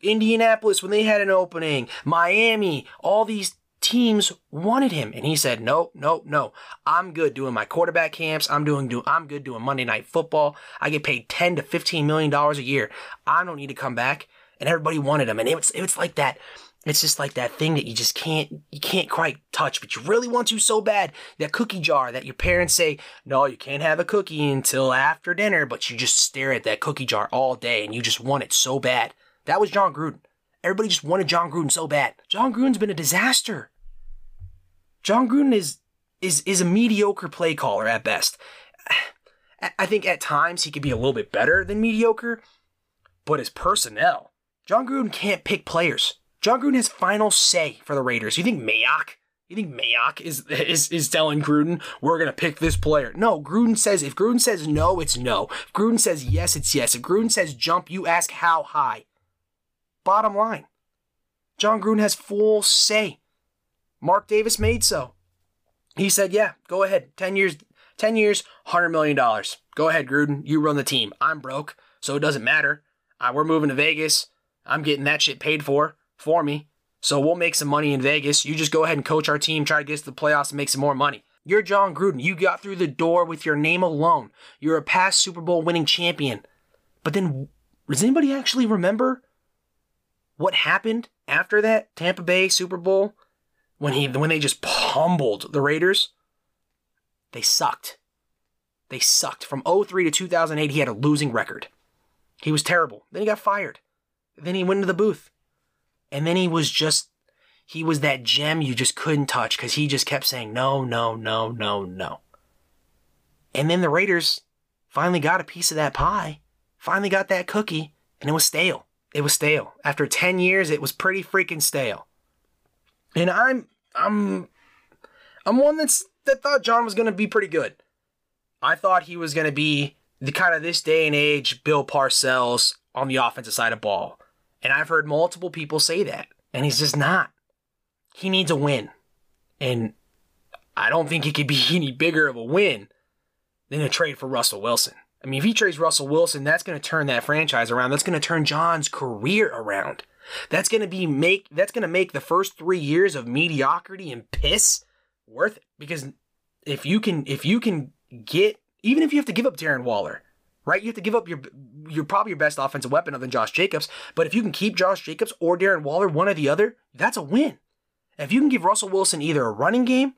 Indianapolis when they had an opening, Miami, all these teams wanted him. And he said, no, no, no. I'm good doing my quarterback camps. I'm doing, do, I'm good doing Monday night football. I get paid 10 to 15 million dollars a year. I don't need to come back. And everybody wanted him. And it was, it was like that it's just like that thing that you just can't you can't quite touch but you really want to so bad. That cookie jar that your parents say no you can't have a cookie until after dinner but you just stare at that cookie jar all day and you just want it so bad. That was jon gruden. Everybody just wanted jon gruden so bad. Jon gruden's been a disaster. Jon gruden is is is a mediocre play caller at best. I think at times he could be a little bit better than mediocre but his personnel jon gruden can't pick players Jon Gruden has final say for the Raiders. You think Mayock? You think Mayock is is is telling Gruden we're gonna pick this player? No, Gruden says if Gruden says no, it's no. If Gruden says yes, it's yes. If Gruden says jump, you ask how high. Bottom line, Jon Gruden has full say. Mark Davis made so. He said, "Yeah, go ahead. Ten years, ten years, hundred million dollars. Go ahead, Gruden. You run the team. I'm broke, so it doesn't matter. Uh, we're moving to Vegas. I'm getting that shit paid for for me. So we'll make some money in Vegas. You just go ahead and coach our team, try to get us to the playoffs and make some more money. You're Jon Gruden. You got through the door with your name alone. You're a past Super Bowl winning champion. But then, does anybody actually remember what happened after that Tampa Bay Super Bowl when he when they just pummeled the Raiders? They sucked. They sucked. From 03 to 2008, he had a losing record. He was terrible. Then he got fired. Then he went into the booth. And then he was just, he was that gem you just couldn't touch because he just kept saying, no, no, no, no, no. And then the Raiders finally got a piece of that pie, finally got that cookie, and it was stale. It was stale. After 10 years, it was pretty freaking stale. And I'm, I'm, I'm one that's, that thought John was going to be pretty good. I thought he was going to be the kind of this day and age Bill Parcells on the offensive side of ball. And I've heard multiple people say that. And he's just not. He needs a win. And I don't think he could be any bigger of a win than a trade for Russell Wilson. I mean, if he trades Russell Wilson, that's going to turn that franchise around. That's going to turn John's career around. That's going to be make that's going to make the first 3 years of mediocrity and piss worth it because if you can if you can get even if you have to give up Darren Waller, right? You have to give up your your probably your best offensive weapon other than Josh Jacobs. But if you can keep Josh Jacobs or Darren Waller, one or the other, that's a win. If you can give Russell Wilson either a running game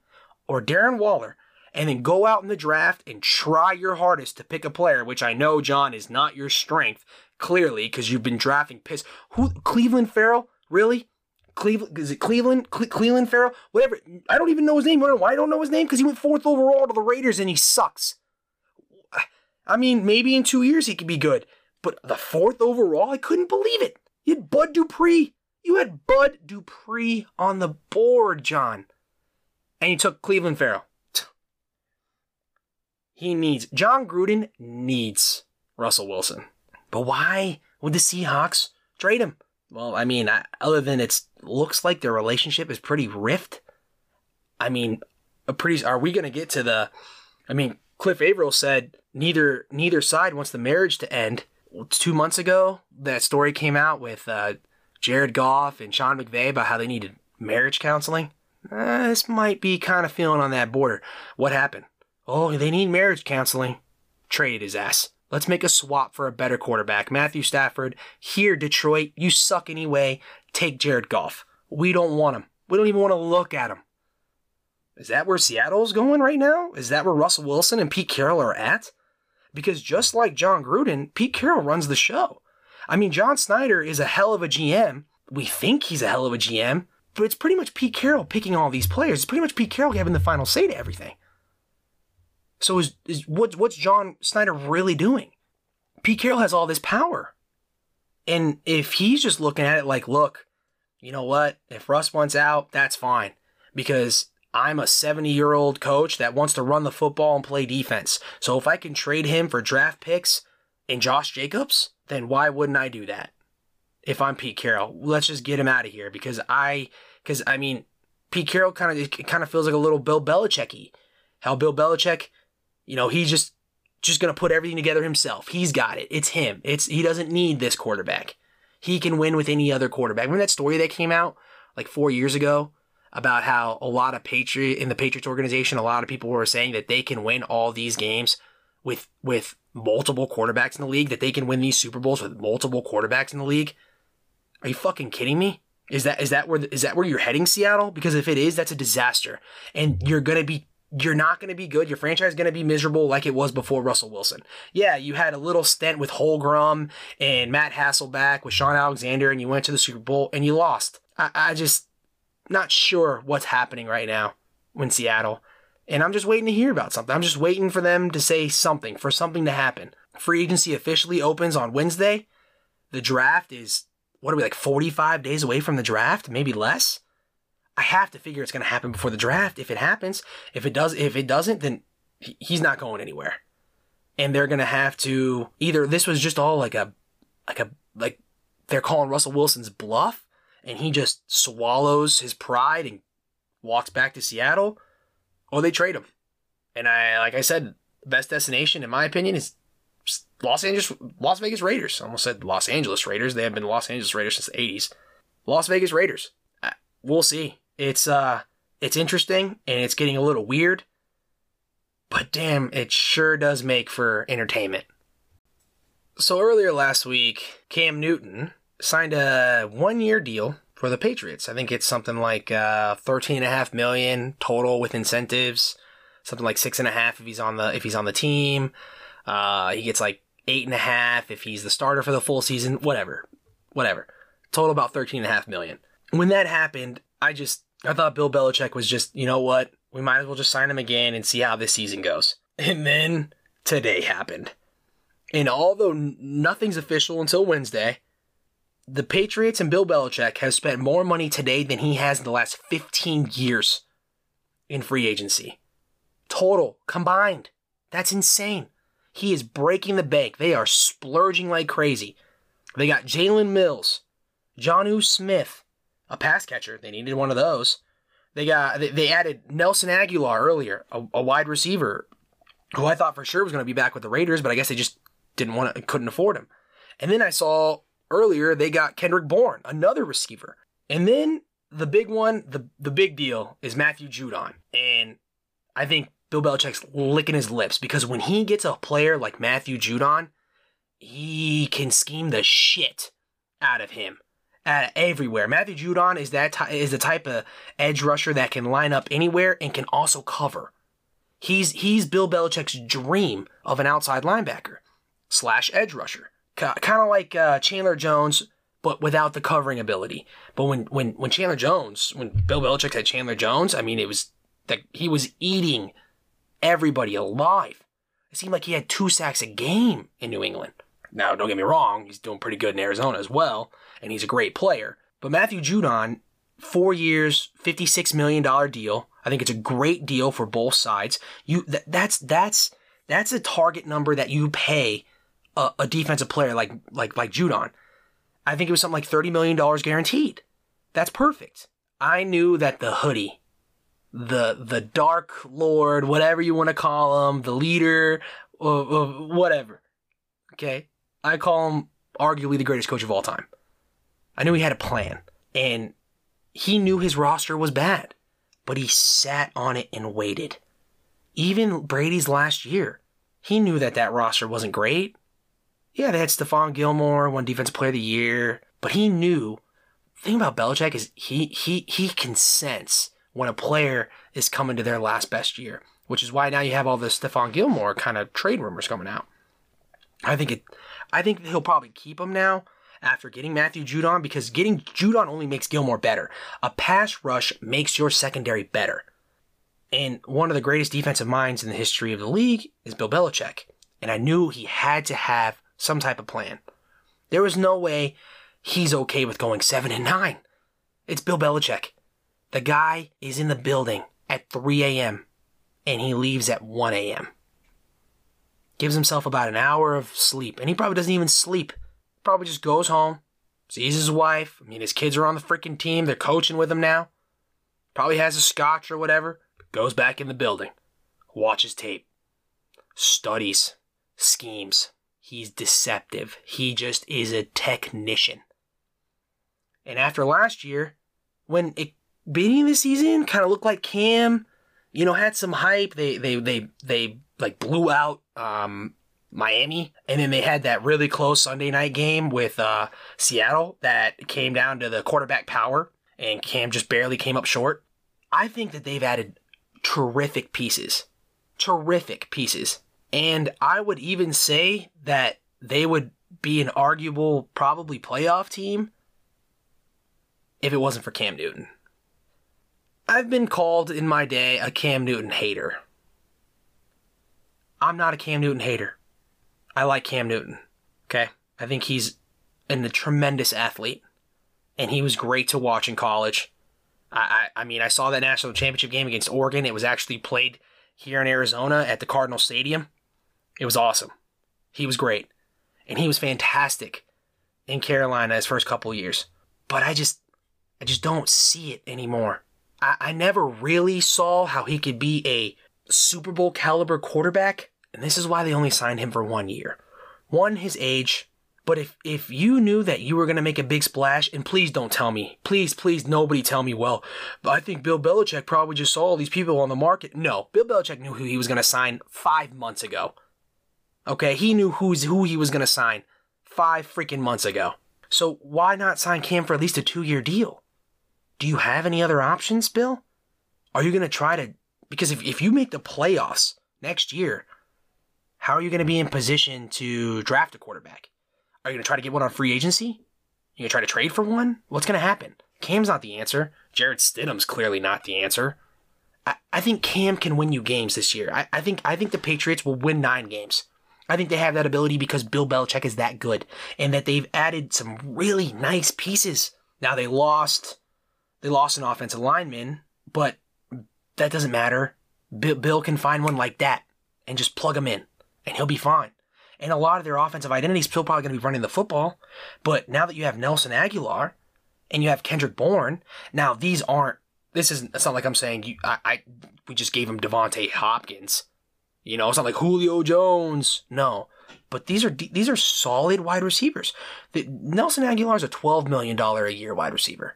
or Darren Waller, and then go out in the draft and try your hardest to pick a player, which I know John, is not your strength, clearly, because you've been drafting piss. Who Clelin Ferrell? Really? Cleveland is it Cleveland? Cle- Clelin Ferrell? Whatever. I don't even know his name. Why I don't know his name? Because he went fourth overall to the Raiders and he sucks. I mean, maybe in two years he could be good. But the fourth overall, I couldn't believe it. You had Bud Dupree. You had Bud Dupree on the board, John. And you took Cleveland Farrell. He needs, Jon Gruden needs Russell Wilson. But why would the Seahawks trade him? Well, I mean, other than it looks like their relationship is pretty rift. I mean, a pretty, are we going to get to the, I mean, Cliff Avril said neither neither side wants the marriage to end. Two months ago, that story came out with uh, Jared Goff and Sean McVay about how they needed marriage counseling. Uh, this might be kind of feeling on that border. What happened? Oh, they need marriage counseling. Traded his ass. Let's make a swap for a better quarterback. Matthew Stafford, here, Detroit, you suck anyway. Take Jared Goff. We don't want him. We don't even want to look at him. Is that where Seattle's going right now? Is that where Russell Wilson and Pete Carroll are at? Because just like Jon Gruden, Pete Carroll runs the show. I mean, John Schneider is a hell of a GM. We think he's a hell of a GM, but it's pretty much Pete Carroll picking all these players. It's pretty much Pete Carroll having the final say to everything. So is, is what, what's John Schneider really doing? Pete Carroll has all this power. And if he's just looking at it like, look, you know what? If Russ wants out, that's fine. Because I'm a 70 year old coach that wants to run the football and play defense. So if I can trade him for draft picks and Josh Jacobs, then why wouldn't I do that? If I'm Pete Carroll, let's just get him out of here because I, because I mean, Pete Carroll kind of kind of feels like a little Bill Belichicky. How Bill Belichick, you know, he's just just gonna put everything together himself. He's got it. It's him. It's he doesn't need this quarterback. He can win with any other quarterback. Remember that story that came out like four years ago about how a lot of Patriot in the Patriots organization, a lot of people were saying that they can win all these games with with multiple quarterbacks in the league, that they can win these Super Bowls with multiple quarterbacks in the league. Are you fucking kidding me? Is that is that where is that where you're heading, Seattle? Because if it is, that's a disaster, and you're gonna be you're not going to be good. Your franchise is going to be miserable like it was before Russell Wilson. Yeah, you had a little stint with Holmgren and Matt Hasselbeck with Shaun Alexander, and you went to the Super Bowl and you lost. I, I just not sure what's happening right now in Seattle. And I'm just waiting to hear about something. I'm just waiting for them to say something, for something to happen. Free agency officially opens on Wednesday. The draft is, what are we, like 45 days away from the draft? Maybe less? I have to figure it's going to happen before the draft. If it happens, if it does, if it doesn't, then he's not going anywhere. And they're going to have to either this was just all like a, like a, like they're calling Russell Wilson's bluff and he just swallows his pride and walks back to Seattle or they trade him. And I, like I said, best destination in my opinion is Los Angeles, Las Vegas Raiders. I almost said Los Angeles Raiders. They have been Los Angeles Raiders since the 80s. Las Vegas Raiders. We'll see. It's uh it's interesting and it's getting a little weird. But damn, it sure does make for entertainment. So earlier last week, Cam Newton signed a one-year deal for the Patriots. I think it's something like uh, thirteen and a half million total with incentives. Something like six and a half if he's on the if he's on the team. Uh, he gets like eight and a half if he's the starter for the full season. Whatever, whatever. Total about thirteen and a half million. When that happened, I just I thought Bill Belichick was just, you know what? We might as well just sign him again and see how this season goes. And then today happened. And although nothing's official until Wednesday, the Patriots and Bill Belichick have spent more money today than he has in the last 15 years in free agency. Total, combined. That's insane. He is breaking the bank. They are splurging like crazy. They got Jalen Mills, Jonnu Smith, a pass catcher. They needed one of those. They got they, they added Nelson Agholor earlier, a, a, wide receiver, who I thought for sure was going to be back with the Raiders, but I guess they just didn't want to, couldn't afford him. And then I saw earlier they got Kendrick Bourne, another receiver. And then the big one, the the big deal is Matthew Judon, and I think Bill Belichick's licking his lips because when he gets a player like Matthew Judon, he can scheme the shit out of him at everywhere. Matthew Judon is that ty- is the type of edge rusher that can line up anywhere and can also cover. He's he's Bill Belichick's dream of an outside linebacker slash edge rusher, kind of like uh, Chandler Jones, but without the covering ability. But when when when Chandler Jones, when Bill Belichick had Chandler Jones, I mean it was that he was eating everybody alive. It seemed like he had two sacks a game in New England. Now, don't get me wrong, he's doing pretty good in Arizona as well and he's a great player. But Matthew Judon, four years, $56 million deal. I think it's a great deal for both sides. You that, that's that's that's a target number that you pay a, a defensive player like like like Judon. I think it was something like $30 million guaranteed. That's perfect. I knew that the hoodie, the the dark lord, whatever you want to call him, the leader, uh, whatever. Okay, I call him arguably the greatest coach of all time. I knew he had a plan, and he knew his roster was bad, but he sat on it and waited. Even Brady's last year, he knew that that roster wasn't great. Yeah, they had Stephon Gilmore, one defensive player of the year, but he knew. The thing about Belichick is he he he can sense when a player is coming to their last best year, which is why now you have all this Stephon Gilmore kind of trade rumors coming out. I think it, I think he'll probably keep him now after getting Matthew Judon because getting Judon only makes Gilmore better. A pass rush makes your secondary better. And one of the greatest defensive minds in the history of the league is Bill Belichick. And I knew he had to have some type of plan. There is no way he's okay with going 7 and 9. It's Bill Belichick. The guy is in the building at 3 a.m. and he leaves at 1 a.m. Gives himself about an hour of sleep, and he probably doesn't even sleep. Probably just goes home, sees his wife. I mean, his kids are on the freaking team. They're coaching with him now. Probably has a scotch or whatever. Goes back in the building, watches tape, studies, schemes. He's deceptive. He just is a technician. And after last year, when it beginning of the season kind of looked like Cam, you know, had some hype. They they they they like blew out um Miami, and then they had that really close Sunday night game with uh, Seattle that came down to the quarterback power, and Cam just barely came up short. I think that they've added terrific pieces, terrific pieces, and I would even say that they would be an arguable, probably playoff team if it wasn't for Cam Newton. I've been called in my day a Cam Newton hater. I'm not a Cam Newton hater. I like Cam Newton. Okay. I think he's an, a tremendous athlete. And he was great to watch in college. I, I, I mean, I saw that national championship game against Oregon. It was actually played here in Arizona at the Cardinal Stadium. It was awesome. He was great. And he was fantastic in Carolina his first couple years. But I just I just don't see it anymore. I, I never really saw how he could be a Super Bowl caliber quarterback and this is why they only signed him for one year. One, his age. But if, if you knew that you were going to make a big splash, and please don't tell me, please, please, nobody tell me, well, I think Bill Belichick probably just saw all these people on the market. No, Bill Belichick knew who he was going to sign five months ago. Okay, he knew who's, who he was going to sign five freaking months ago. So why not sign Cam for at least a two year deal? Do you have any other options, Bill? Are you going to try to, because if, if you make the playoffs next year, how are you going to be in position to draft a quarterback? Are you going to try to get one on free agency? You going to try to trade for one? What's going to happen? Cam's not the answer. Jarrett Stidham's clearly not the answer. I, I think Cam can win you games this year. I, I think I think the Patriots will win nine games. I think they have that ability because Bill Belichick is that good and that they've added some really nice pieces. Now they lost they lost an offensive lineman, but that doesn't matter. Bill, Bill can find one like that and just plug him in and he'll be fine. And a lot of their offensive identity is still probably going to be running the football. But now that you have Nelson Agholor and you have Kendrick Bourne, now these aren't. This isn't. It's not like I'm saying you. I. I we just gave him Devonte Hopkins. You know, it's not like Julio Jones. No, but these are these are solid wide receivers. The, Nelson Agholor is a twelve million dollar a year wide receiver.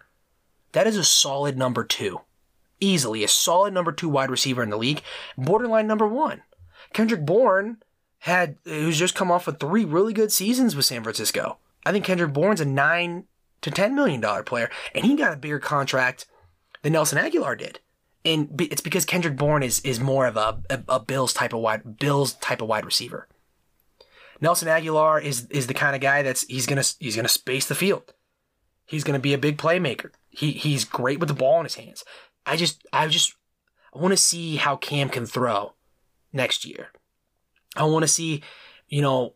That is a solid number two, easily a solid number two wide receiver in the league, borderline number one. Kendrick Bourne had who's just come off of three really good seasons with San Francisco. I think Kendrick Bourne's a nine to ten million dollar player, and he got a bigger contract than Nelson Agholor did. And it's because Kendrick Bourne is is more of a, a, a Bills type of wide Bills type of wide receiver. Nelson Agholor is is the kind of guy that's he's gonna he's gonna space the field. He's gonna be a big playmaker. He he's great with the ball in his hands. I just I just I want to see how Cam can throw next year. I want to see, you know,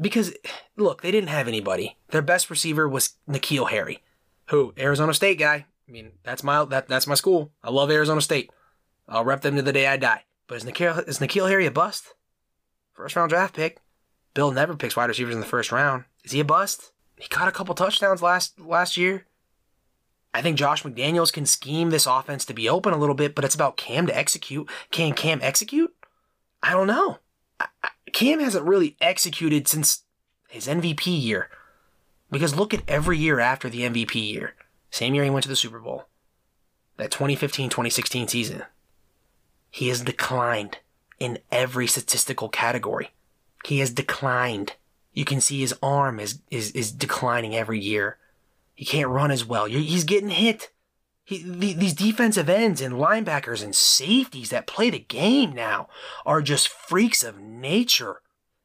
because look, they didn't have anybody. Their best receiver was N'Keal Harry, who Arizona State guy. I mean, that's my that that's my school. I love Arizona State. I'll rep them to the day I die. But is N'Keal is N'Keal Harry a bust? First round draft pick. Bill never picks wide receivers in the first round. Is he a bust? He caught a couple touchdowns last last year. I think Josh McDaniels can scheme this offense to be open a little bit, but it's about Cam to execute. Can Cam execute? I don't know. Cam hasn't really executed since his MVP year. Because look at every year after the MVP year. Same year he went to the Super Bowl. That 2015 2016 season. He has declined in every statistical category. He has declined. You can see his arm is, is, is declining every year. He can't run as well. He's getting hit. He, these defensive ends and linebackers and safeties that play the game now are just freaks of nature.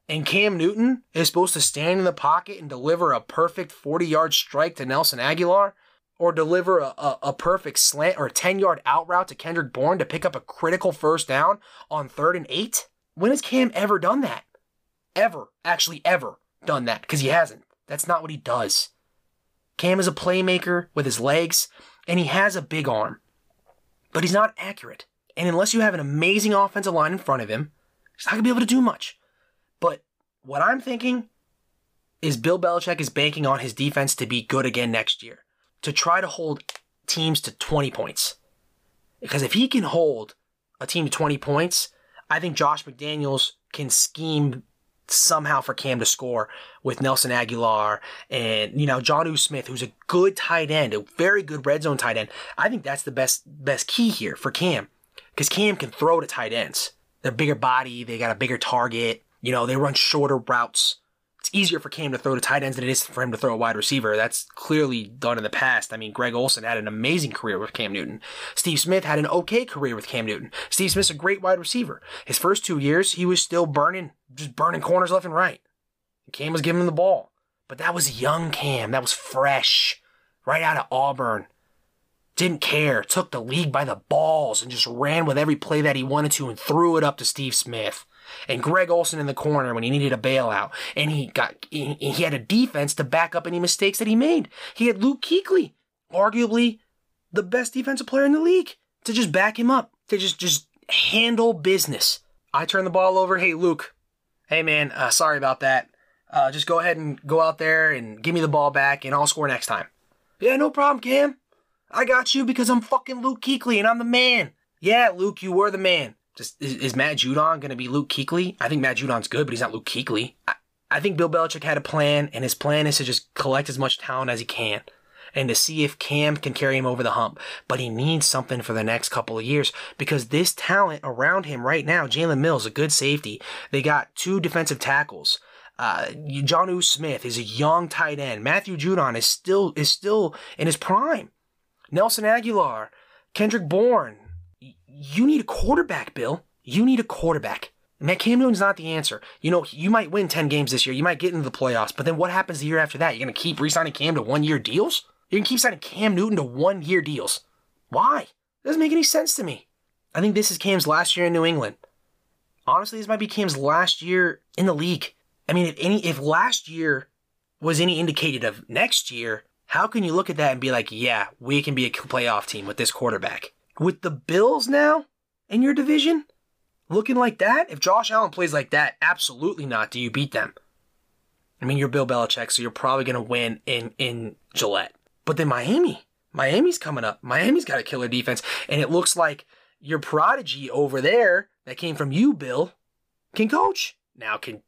And Cam Newton is supposed to stand in the pocket and deliver a perfect 40 yard strike to Nelson Agholor or deliver a, a, a, perfect slant or a 10 yard out route to Kendrick Bourne to pick up a critical first down on third and eight? When has Cam ever done that? Ever, actually, ever done that? Because he hasn't. That's not what he does. Cam is a playmaker with his legs, and he has a big arm, but he's not accurate. And unless you have an amazing offensive line in front of him, he's not going to be able to do much. But what I'm thinking is Bill Belichick is banking on his defense to be good again next year, to try to hold teams to 20 points. Because if he can hold a team to 20 points, I think Josh McDaniels can scheme somehow for Cam to score with Nelson Agholor and you know Jonnu Smith, who's a good tight end, a very good red zone tight end. I think that's the best best key here for Cam because Cam can throw to tight ends. They're bigger body, they got a bigger target. You know, they run shorter routes. It's easier for Cam to throw to tight ends than it is for him to throw a wide receiver. That's clearly done in the past. I mean, Greg Olsen had an amazing career with Cam Newton. Steve Smith had an okay career with Cam Newton. Steve Smith's a great wide receiver. His first two years, he was still burning, just burning corners left and right. Cam was giving him the ball. But that was young Cam. That was fresh. Right out of Auburn. Didn't care. Took the league by the balls and just ran with every play that he wanted to and threw it up to Steve Smith and Greg Olsen in the corner when he needed a bailout. And he got he, he had a defense to back up any mistakes that he made. He had Luke Kuechly, arguably the best defensive player in the league, to just back him up, to just just handle business. I turn the ball over. Hey Luke, hey man, uh, sorry about that. Uh, just go ahead and go out there and give me the ball back, and I'll score next time. Yeah, no problem, Cam. I got you because I'm fucking Luke Kuechly and I'm the man. Yeah, Luke, you were the man. Just, is, is Matt Judon going to be Luke Kuechly? I think Matt Judon's good, but he's not Luke Kuechly. I, I think Bill Belichick had a plan, and his plan is to just collect as much talent as he can and to see if Cam can carry him over the hump. But he needs something for the next couple of years because this talent around him right now, Jalen Mills, a good safety. They got two defensive tackles. Uh, Jonnu Smith is a young tight end. Matthew Judon is still is still in his prime. Nelson Agholor, Kendrick Bourne, you need a quarterback, Bill. You need a quarterback. Matt Cam Newton's not the answer. You know, you might win 10 games this year. You might get into the playoffs, but then what happens the year after that? You're going to keep re-signing Cam to one-year deals? You're going to keep signing Cam Newton to one-year deals. Why? It doesn't make any sense to me. I think this is Cam's last year in New England. Honestly, this might be Cam's last year in the league. I mean, if any, if last year was any indicated of next year, how can you look at that and be like, yeah, we can be a playoff team with this quarterback? With the Bills now in your division looking like that, if Josh Allen plays like that, absolutely not do you beat them. I mean, you're Bill Belichick, so you're probably going to win in, in Gillette. But then Miami, Miami's coming up. Miami's got a killer defense, and it looks like your prodigy over there that came from you, Bill, can coach. Now, can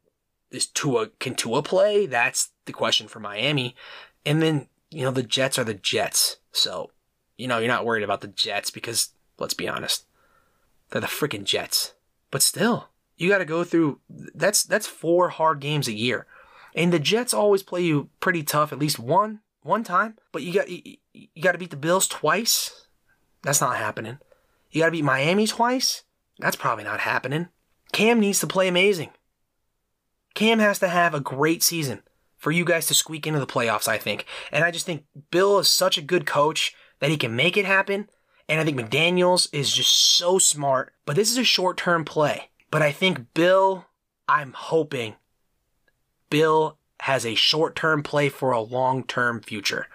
is Tua can Tua play? That's the question for Miami. And then you know the Jets are the Jets, so you know, you're not worried about the Jets because, let's be honest, they're the freaking Jets. But still, you got to go through. That's that's four hard games a year, and the Jets always play you pretty tough at least one one time. But you got you, you got to beat the Bills twice. That's not happening. You got to beat Miami twice. That's probably not happening. Cam needs to play amazing. Cam has to have a great season for you guys to squeak into the playoffs, I think. And I just think Bill is such a good coach that he can make it happen. And I think McDaniels is just so smart. But this is a short term play. But I think Bill, I'm hoping Bill has a short term play for a long term future.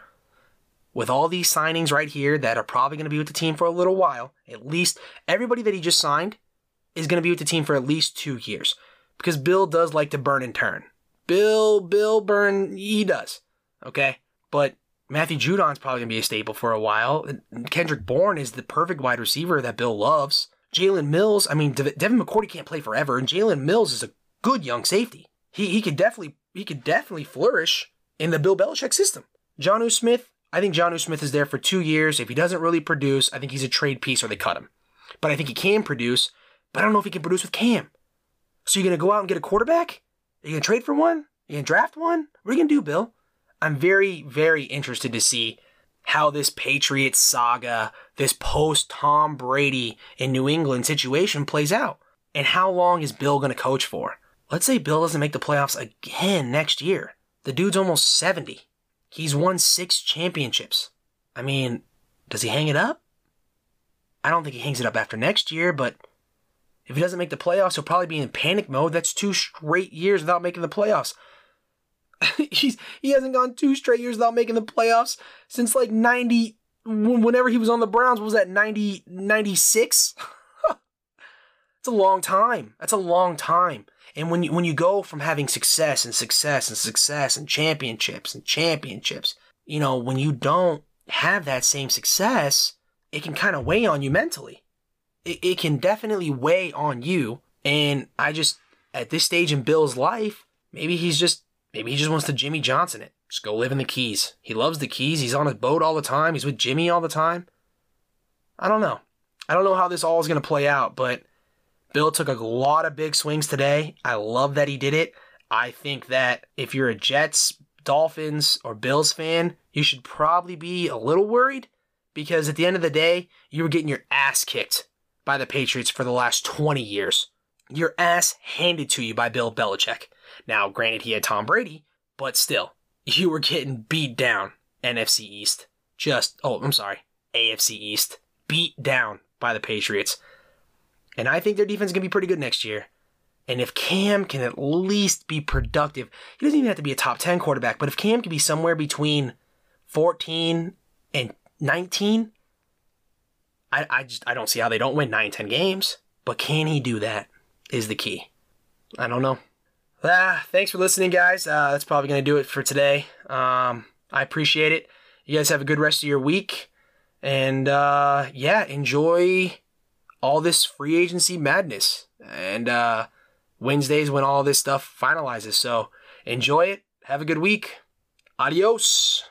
With all these signings right here that are probably going to be with the team for a little while, at least everybody that he just signed is going to be with the team for at least two years. Because Bill does like to burn and turn. Bill, Bill Burn, he does. Okay? But Matthew Judon's probably going to be a staple for a while. Kendrick Bourne is the perfect wide receiver that Bill loves. Jalen Mills, I mean, Devin McCourty can't play forever, and Jalen Mills is a good young safety. He he could definitely he could definitely flourish in the Bill Belichick system. Jonnu Smith, I think Jonnu Smith is there for two years. If he doesn't really produce, I think he's a trade piece or they cut him. But I think he can produce, but I don't know if he can produce with Cam. So you're gonna go out and get a quarterback? Are you gonna trade for one? Are you gonna draft one? What are you gonna do, Bill? I'm very, very interested to see how this Patriots saga, this post Tom Brady in New England situation plays out. And how long is Bill going to coach for? Let's say Bill doesn't make the playoffs again next year. The dude's almost 70. He's won six championships. I mean, does he hang it up? I don't think he hangs it up after next year, but if he doesn't make the playoffs, he'll probably be in panic mode. That's two straight years without making the playoffs. He's he hasn't gone two straight years without making the playoffs since like 90 whenever he was on the Browns was that 90 96? It's a long time. That's a long time. And when you when you go from having success and success and success and championships and championships, you know, when you don't have that same success, it can kind of weigh on you mentally. It, it can definitely weigh on you. And I just at this stage in Bill's life, maybe he's just maybe he just wants to Jimmy Johnson it. Just go live in the Keys. He loves the Keys. He's on his boat all the time. He's with Jimmy all the time. I don't know. I don't know how this all is going to play out, but Bill took a lot of big swings today. I love that he did it. I think that if you're a Jets, Dolphins, or Bills fan, you should probably be a little worried because at the end of the day, you were getting your ass kicked by the Patriots for the last 20 years. Your ass handed to you by Bill Belichick. Now, granted, he had Tom Brady, but still, you were getting beat down. NFC East. Just, oh, I'm sorry, AFC East. Beat down by the Patriots. And I think their defense is going to be pretty good next year. And if Cam can at least be productive, he doesn't even have to be a top 10 quarterback, but if Cam can be somewhere between 14 and 19, I, I just I don't see how they don't win 9, 10 games. But can he do that is the key. I don't know. Ah, thanks for listening, guys. Uh, that's probably going to do it for today. Um, I appreciate it. You guys have a good rest of your week. And uh, yeah, enjoy all this free agency madness. And uh, Wednesdays when all this stuff finalizes. So enjoy it. Have a good week. Adios.